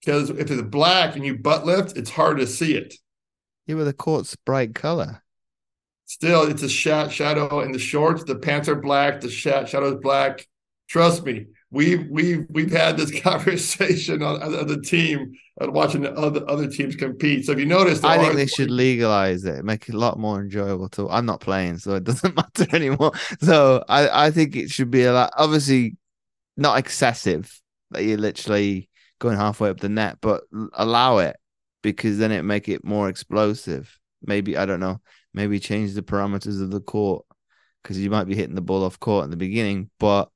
because if it's black and you butt lift, it's hard to see it. Yeah, with the court's bright color. Still, it's a sha- shadow in the shorts. The pants are black. The sha- shadow is black. Trust me, we've we've we've had this [laughs] conversation on, on the team and watching the other other teams compete. So if you notice, I think they should legalize it, make it a lot more enjoyable. To I'm not playing, so it [laughs] doesn't matter anymore. So I, I think it should be a lot, obviously not excessive that you're literally going halfway up the net, but allow it because then it make it more explosive. Maybe I don't know. Maybe change the parameters of the court because you might be hitting the ball off court in the beginning, but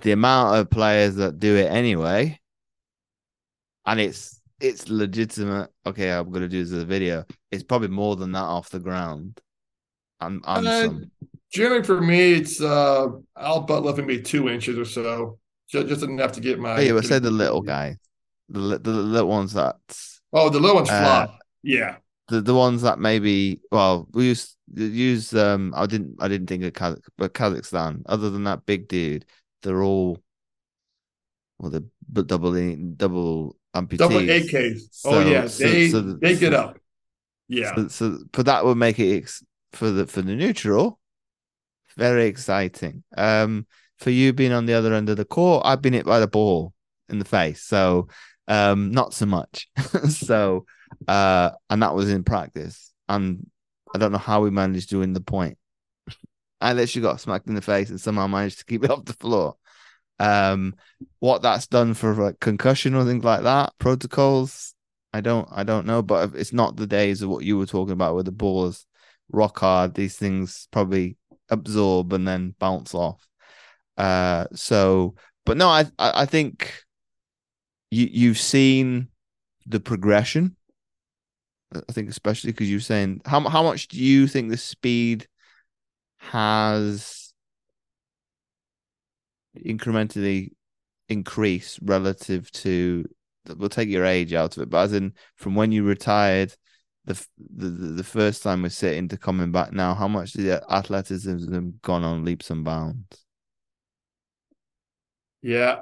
the amount of players that do it anyway, and it's it's legitimate. Okay, I'm gonna do this as a video. It's probably more than that off the ground. I'm Uh, some. Generally, for me, it's uh, I'll butt lift maybe two inches or so, just, just enough to get my. Oh, yeah, but get say the little guy, the the little ones that Oh, the little ones Uh, fly. yeah, the the ones that maybe well we use use um I didn't I didn't think of Kazakh, but Kazakhstan. Other than that big dude, they're all well the but double double amputees. double AKs. oh So- yeah, so- they so- they get up. Yeah, So, so but that would make it ex- for the for the neutral very exciting. Um, for you being on the other end of the court, I've been hit by the ball in the face. So um, not so much. [laughs] so uh, and that was in practice. And I don't know how we managed to win the point. I literally got smacked in the face and somehow managed to keep it [laughs] off the floor. Um, what that's done for like concussion or things like that, protocols, I don't, I don't know. But it's not the days of what you were talking about, where the ball is rock hard. These things probably absorb and then bounce off. Uh, so, but no, I, I, think you you've seen the progression. I think especially because you're saying how how much do you think the speed has incrementally increased relative to we'll take your age out of it, but as in from when you retired, the the the first time we're sitting to coming back now, how much the athleticism gone on leaps and bounds? Yeah,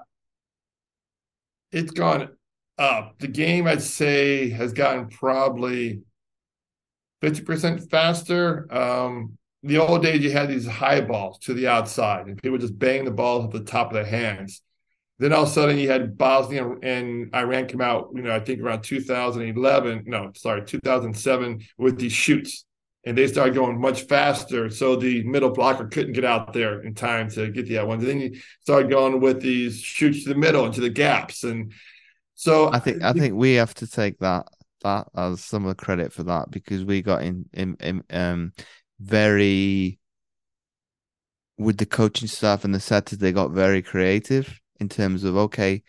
it's gone up. The game, I'd say, has gotten probably fifty percent faster. Um, the old days, you had these high balls to the outside, and people just bang the balls at the top of their hands. Then all of a sudden, you had Bosnia and Iran come out. You know, I think around 2011. No, sorry, 2007 with these shoots, and they started going much faster. So the middle blocker couldn't get out there in time to get the out ones. And then you started going with these shoots to the middle into the gaps, and so I think I think we have to take that that as some of the credit for that because we got in in, in um very with the coaching staff and the setters, they got very creative in terms of okay,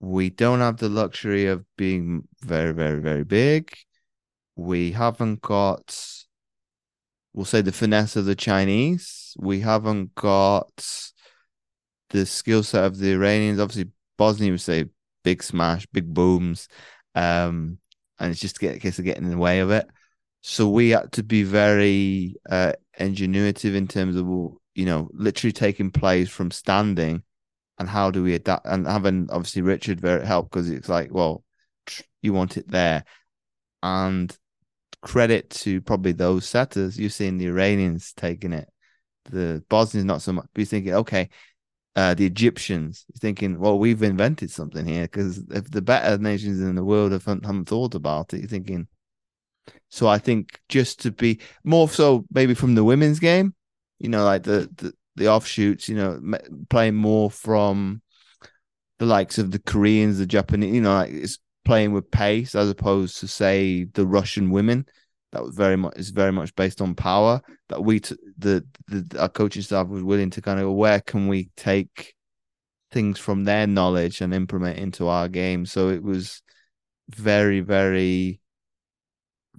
we don't have the luxury of being very, very, very big. We haven't got, we'll say, the finesse of the Chinese. We haven't got the skill set of the Iranians. Obviously, Bosnia would say big smash, big booms, um, and it's just a case of getting in the way of it. So we had to be very uh, ingenuitive in terms of you know literally taking plays from standing and how do we adapt and having obviously Richard very help because it's like well you want it there. And credit to probably those setters. You've seen the Iranians taking it. The Bosnians not so much. But you're thinking okay uh, the Egyptians. Thinking well we've invented something here because if the better nations in the world have, haven't thought about it you're thinking so I think just to be more so maybe from the women's game, you know, like the the, the offshoots, you know, playing more from the likes of the Koreans, the Japanese, you know, like it's playing with pace as opposed to say the Russian women. That was very much is very much based on power. That we t- the the our coaching staff was willing to kind of where can we take things from their knowledge and implement into our game. So it was very very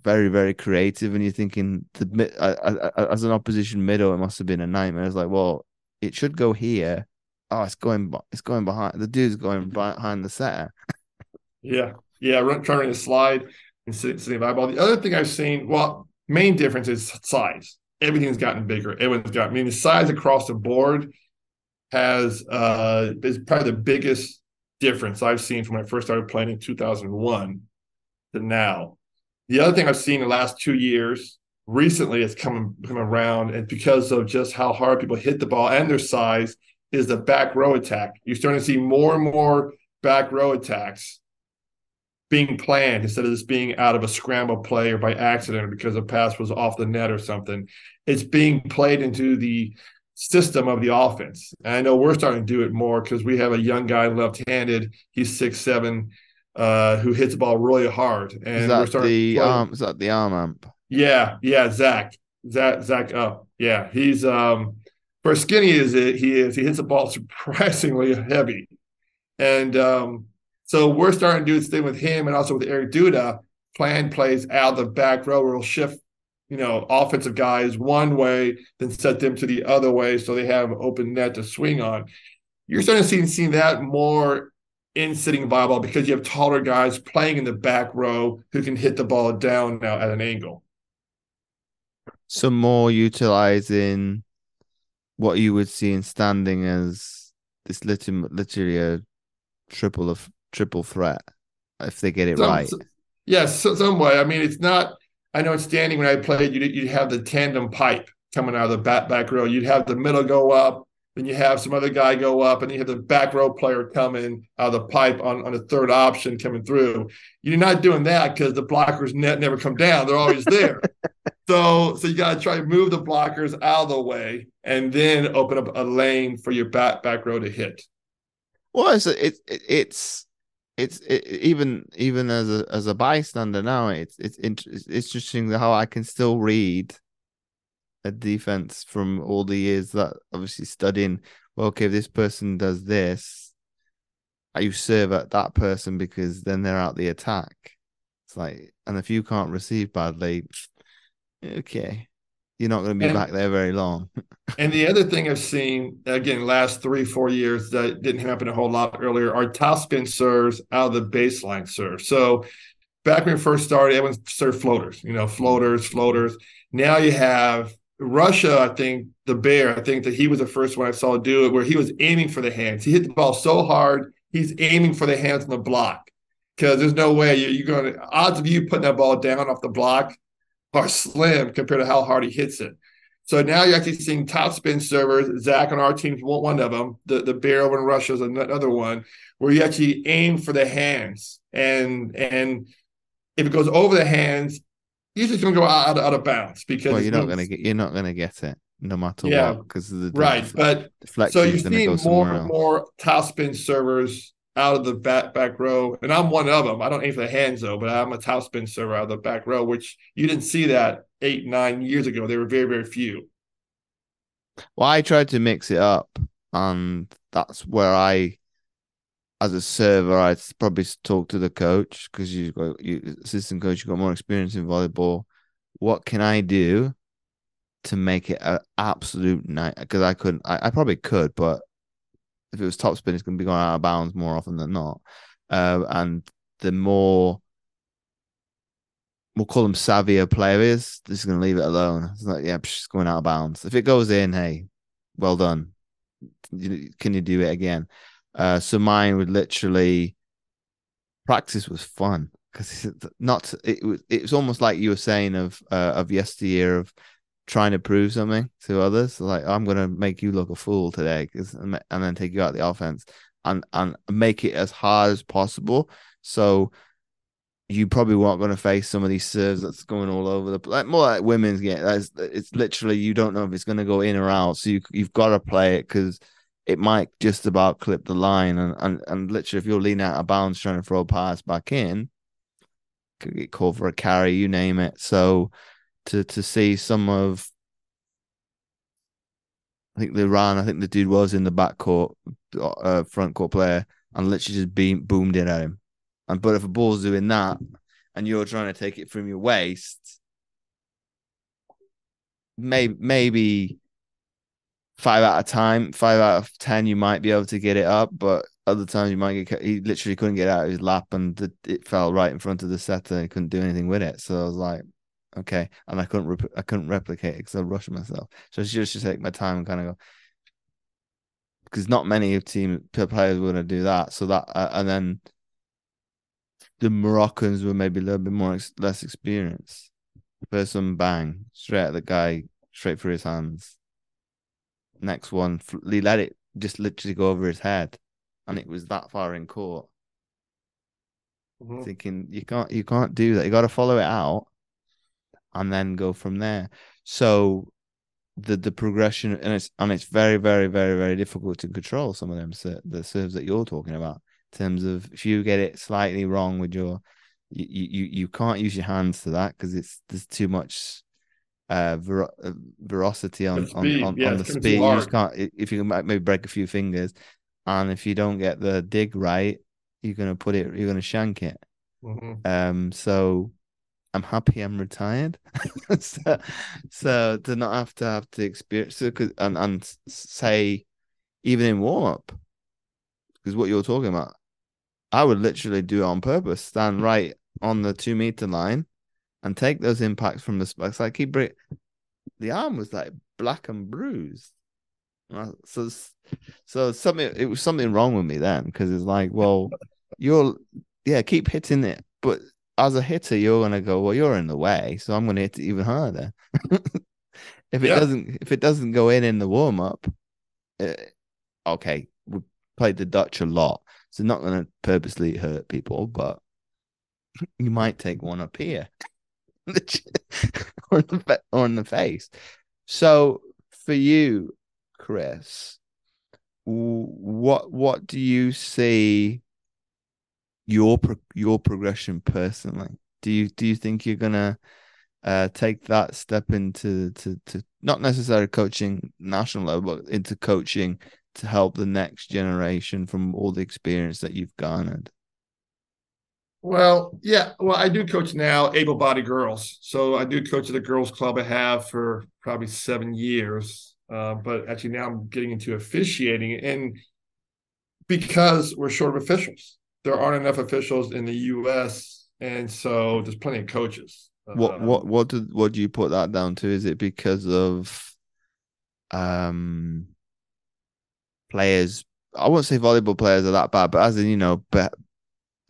very very creative and you're thinking the uh, uh, as an opposition middle it must have been a nightmare. It's like well it should go here. Oh it's going it's going behind the dude's going behind the center yeah yeah run, trying to slide and sitting, sitting eyeball the other thing i've seen well main difference is size. Everything's gotten bigger. Everyone's got i mean the size across the board has uh is probably the biggest difference i've seen from when i first started playing in 2001 to now the other thing I've seen in the last two years, recently, it's coming come around, and because of just how hard people hit the ball and their size, is the back row attack. You're starting to see more and more back row attacks being planned instead of just being out of a scramble play or by accident or because a pass was off the net or something. It's being played into the system of the offense. And I know we're starting to do it more because we have a young guy left-handed. He's six seven uh, who hits the ball really hard. And is that the arm? Is that the arm amp? Yeah, yeah, Zach, Zach, Zach. Up, yeah, he's um for as skinny as it he is, he hits the ball [laughs] surprisingly heavy, and um, so we're starting to do this thing with him and also with Eric Duda. Plan plays out of the back row where we'll shift, you know, offensive guys one way, then set them to the other way so they have open net to swing on. You're starting to see, see that more in sitting volleyball because you have taller guys playing in the back row who can hit the ball down now at an angle. So more utilizing what you would see in standing as this literally, literally a triple of triple threat if they get it some, right. yes, so, some way. I mean, it's not. I know in standing when I played, you'd, you'd have the tandem pipe coming out of the back back row. You'd have the middle go up, then you have some other guy go up, and you have the back row player coming out of the pipe on, on the third option coming through. You're not doing that because the blockers net never come down; they're always there. [laughs] so, so you got to try to move the blockers out of the way, and then open up a lane for your back back row to hit. Well, it's it, it, it's it's it, even even as a as a bystander now, it's it's it's interesting how I can still read a defense from all the years that obviously studying. Well, okay, if this person does this, you serve at that person because then they're out the attack. It's like, and if you can't receive badly, [sniffs] okay, you're not going to be and, back there very long. [laughs] and the other thing I've seen again, last three four years that didn't happen a whole lot earlier are top spin serves out of the baseline serve. So back when we first started, everyone served floaters, you know, floaters, floaters. Now you have Russia, I think the bear, I think that he was the first one I saw do it where he was aiming for the hands. He hit the ball so hard, he's aiming for the hands on the block because there's no way you're, you're going to, odds of you putting that ball down off the block are slim compared to how hard he hits it. So now you're actually seeing top spin servers. Zach on our team's one of them. The the bear over in Russia is another one where you actually aim for the hands and and if it goes over the hands, usually it's going to go out, out of bounds because well, you're not going to get you're not going to get it no matter yeah, what because the right. But so you're seeing more and more top spin servers out of the back back row, and I'm one of them. I don't aim for the hands though, but I'm a top spin server out of the back row, which you didn't see that eight nine years ago. They were very very few. Well, I tried to mix it up, and that's where I as a server, I'd probably talk to the coach because you've got you assistant coach, you've got more experience in volleyball. What can I do to make it an absolute night? Because I couldn't, I, I, probably could, but if it was top spin, it's going to be going out of bounds more often than not. Uh, and the more we'll call them savvier players, is going to leave it alone. It's like, yeah, it's going out of bounds. If it goes in, hey, well done. Can you do it again? Uh, so mine would literally practice was fun because [laughs] not it was it was almost like you were saying of uh, of yesteryear of trying to prove something to others. Like I'm gonna make you look a fool today, and then take you out the offense and and make it as hard as possible. So you probably weren't going to face some of these serves that's going all over the like more like women's game. That's it's literally you don't know if it's going to go in or out, so you you've got to play it because it might just about clip the line and, and, and literally if you're leaning out of bounds trying to throw a pass back in, could get called for a carry, you name it. So to to see some of I think they ran, I think the dude was in the back court, uh, front court player, and literally just beam, boomed it at him. And but if a ball's doing that and you're trying to take it from your waist, maybe maybe five out of time, five out of ten, you might be able to get it up, but other times you might get. He literally couldn't get out of his lap, and the, it fell right in front of the setter. And couldn't do anything with it. So I was like, okay, and I couldn't, rep- I couldn't replicate it because I rushed myself. So I just just take my time and kind of go. Because not many of team players going to do that, so that uh, and then the Moroccans were maybe a little bit more ex- less experienced. First one, bang, straight at the guy, straight through his hands next one, he let it just literally go over his head, and it was that far in court. Mm-hmm. Thinking you can't, you can't do that. You got to follow it out, and then go from there. So the the progression and it's and it's very very very very difficult to control some of them the serves that you're talking about in terms of if you get it slightly wrong with your you you, you can't use your hands to that because it's there's too much uh, ver- uh, velocity on on, on, yeah, on the speed. You just can't if you maybe break a few fingers, and if you don't get the dig right, you're gonna put it. You're gonna shank it. Mm-hmm. Um. So I'm happy I'm retired. [laughs] so, so to not have to have to experience it and and say even in warm up because what you're talking about, I would literally do it on purpose. Stand right on the two meter line and take those impacts from the spikes. Like he break the arm was like black and bruised. So, so something it was something wrong with me then because it's like, well, you're yeah, keep hitting it, but as a hitter, you're gonna go, well, you're in the way, so I'm gonna hit it even harder. [laughs] if it yeah. doesn't, if it doesn't go in in the warm up, uh, okay, we played the Dutch a lot, so not going to purposely hurt people, but [laughs] you might take one up here [laughs] or, in the, or in the face. So for you, Chris, what what do you see your your progression personally? Do you do you think you're gonna uh, take that step into to to not necessarily coaching national level, but into coaching to help the next generation from all the experience that you've garnered? Well, yeah. Well, I do coach now able-bodied girls. So I do coach at the girls' club I have for probably seven years. Uh, but actually now I'm getting into officiating, and because we're short of officials, there aren't enough officials in the U.S., and so there's plenty of coaches. What um, what what do what do you put that down to? Is it because of um players? I won't say volleyball players are that bad, but as in you know, but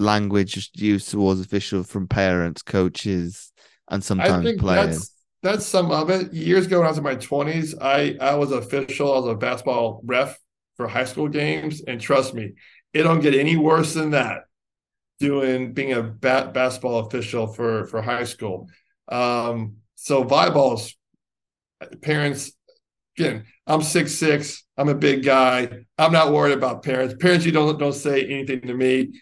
language used towards officials from parents, coaches, and sometimes players. That's, that's some of it. Years ago, when I was in my twenties, I I was official. I was a basketball ref for high school games, and trust me, it don't get any worse than that. Doing being a bat, basketball official for for high school. Um, so volleyballs, parents. Again, I'm six six. I'm a big guy. I'm not worried about parents. Parents, you don't don't say anything to me.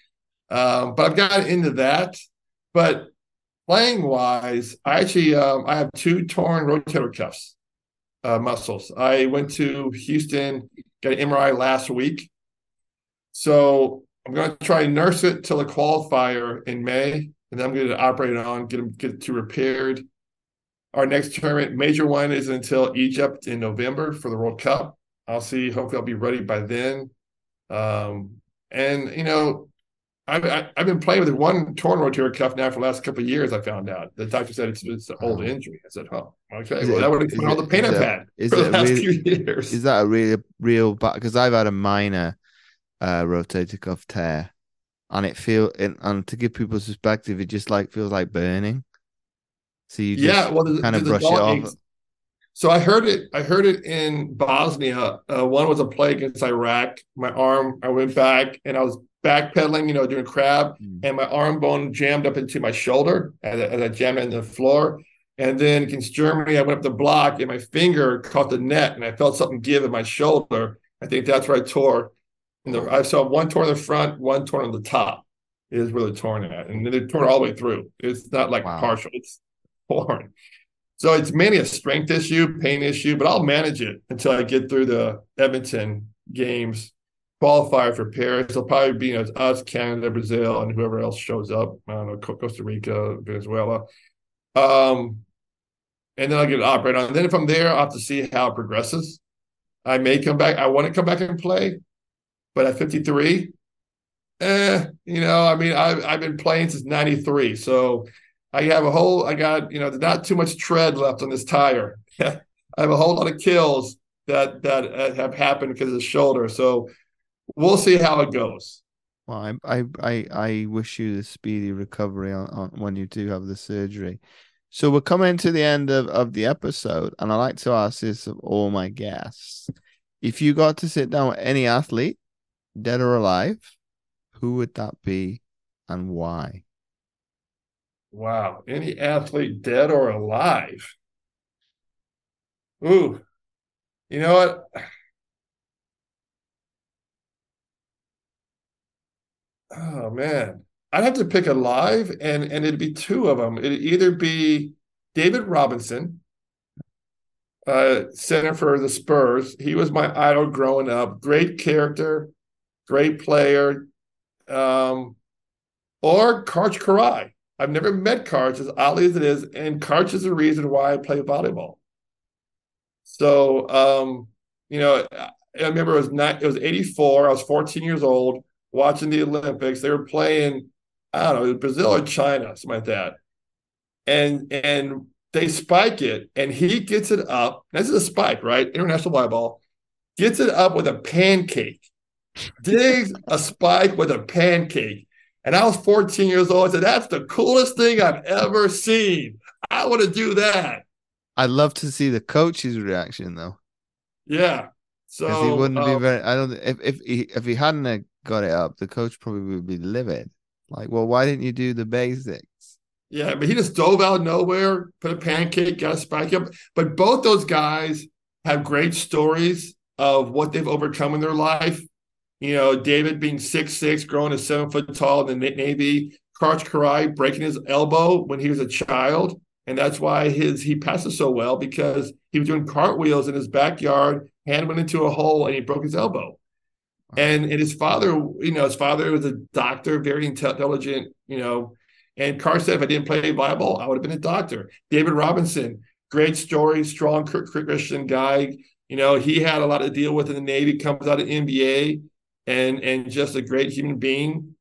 Um, but I've gotten into that. But playing wise, I actually um, I have two torn rotator cuffs uh, muscles. I went to Houston, got an MRI last week. So I'm going to try and nurse it till the qualifier in May, and then I'm going to operate on, get them get to repaired. Our next tournament, major one, is until Egypt in November for the World Cup. I'll see. Hopefully, I'll be ready by then. Um, and you know, I've, I've been playing with one torn rotator cuff now for the last couple of years. I found out the doctor said it's, it's an old injury. I said, "Oh, okay. Well, that would explain all the pain I've had for the last few years." Is that a real, real? But because I've had a minor uh, rotator cuff tear, and it feel and, and to give people perspective, it just like feels like burning. So you yeah, well, kind of brush it off. So I heard it. I heard it in Bosnia. Uh, one was a play against Iraq. My arm. I went back and I was backpedaling, you know, doing crab, mm. and my arm bone jammed up into my shoulder as I, as I jammed it in the floor. And then against Germany, I went up the block and my finger caught the net and I felt something give in my shoulder. I think that's where I tore. And the, I saw one torn in the front, one torn on the top. It is really torn at. And they're torn all the way through. It's not like wow. partial, it's torn. So it's mainly a strength issue, pain issue, but I'll manage it until I get through the Edmonton games qualifier for Paris. It'll probably be you know, us, Canada, Brazil, and whoever else shows up. I don't know, Costa Rica, Venezuela. Um, and then I'll get it operated on. And then from there, I'll have to see how it progresses. I may come back. I want to come back and play, but at 53, eh, you know, I mean, I've, I've been playing since 93. So I have a whole, I got, you know, not too much tread left on this tire. [laughs] I have a whole lot of kills that that uh, have happened because of the shoulder. So we'll see how it goes. Well, I I I, wish you the speedy recovery on, on when you do have the surgery. So we're coming to the end of, of the episode, and I like to ask this of all my guests. If you got to sit down with any athlete, dead or alive, who would that be and why? Wow. Any athlete dead or alive? Ooh. You know what? Oh man, I'd have to pick a live, and and it'd be two of them. It'd either be David Robinson, uh, center for the Spurs. He was my idol growing up. Great character, great player. Um, or Karch Kiraly. I've never met Karch, as oddly as it is, and Karch is the reason why I play volleyball. So, um, you know, I remember it was not, it was 84. I was 14 years old watching the Olympics. They were playing, I don't know, Brazil or China, something like that. And and they spike it, and he gets it up. This is a spike, right? International volleyball gets it up with a pancake, digs a spike with a pancake. And I was 14 years old. I said, That's the coolest thing I've ever seen. I want to do that. I'd love to see the coach's reaction, though. Yeah. So he wouldn't be um, very. I don't. If if he if he hadn't got it up, the coach probably would be livid. Like, well, why didn't you do the basics? Yeah, but he just dove out of nowhere, put a pancake, got a spike up. But both those guys have great stories of what they've overcome in their life. You know, David being six six, growing to seven foot tall in the Navy. Karch Kiraly breaking his elbow when he was a child, and that's why his he passes so well because he was doing cartwheels in his backyard, hand went into a hole, and he broke his elbow. And and his father, you know, his father was a doctor, very intelligent, you know. And Karch said, if I didn't play volleyball, I would have been a doctor. David Robinson, great story, strong Christian guy. You know, he had a lot to deal with in the Navy, comes out of NBA, and and just a great human being.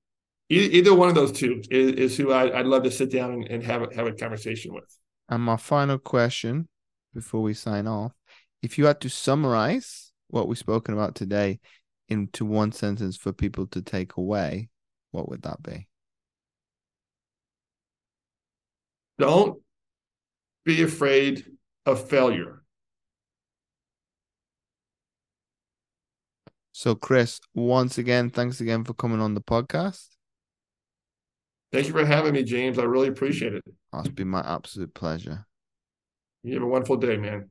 Either one of those two is, is who I, would love to sit down and, and have a, have a conversation with. And my final question before we sign off: If you had to summarize what we've spoken about today into one sentence for people to take away, what would that be? Don't be afraid of failure. So, Chris, once again, thanks again for coming on the podcast. Thank you for having me, James. I really appreciate it. Oh, it's been my absolute pleasure. You have a wonderful day, man.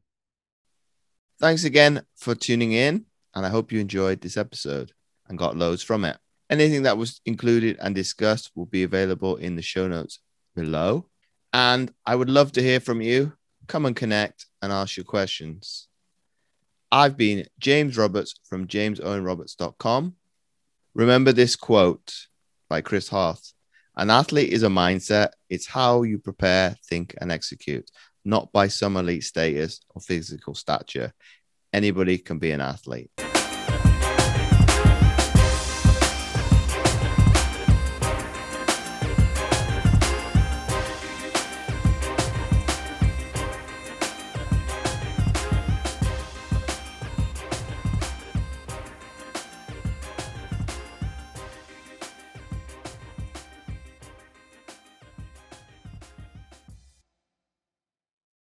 Thanks again for tuning in, and I hope you enjoyed this episode and got loads from it. Anything that was included and discussed will be available in the show notes below. And I would love to hear from you. Come and connect and ask your questions. I've been James Roberts from jamesowenroberts.com. Remember this quote by Chris Harth An athlete is a mindset, it's how you prepare, think, and execute, not by some elite status or physical stature. Anybody can be an athlete.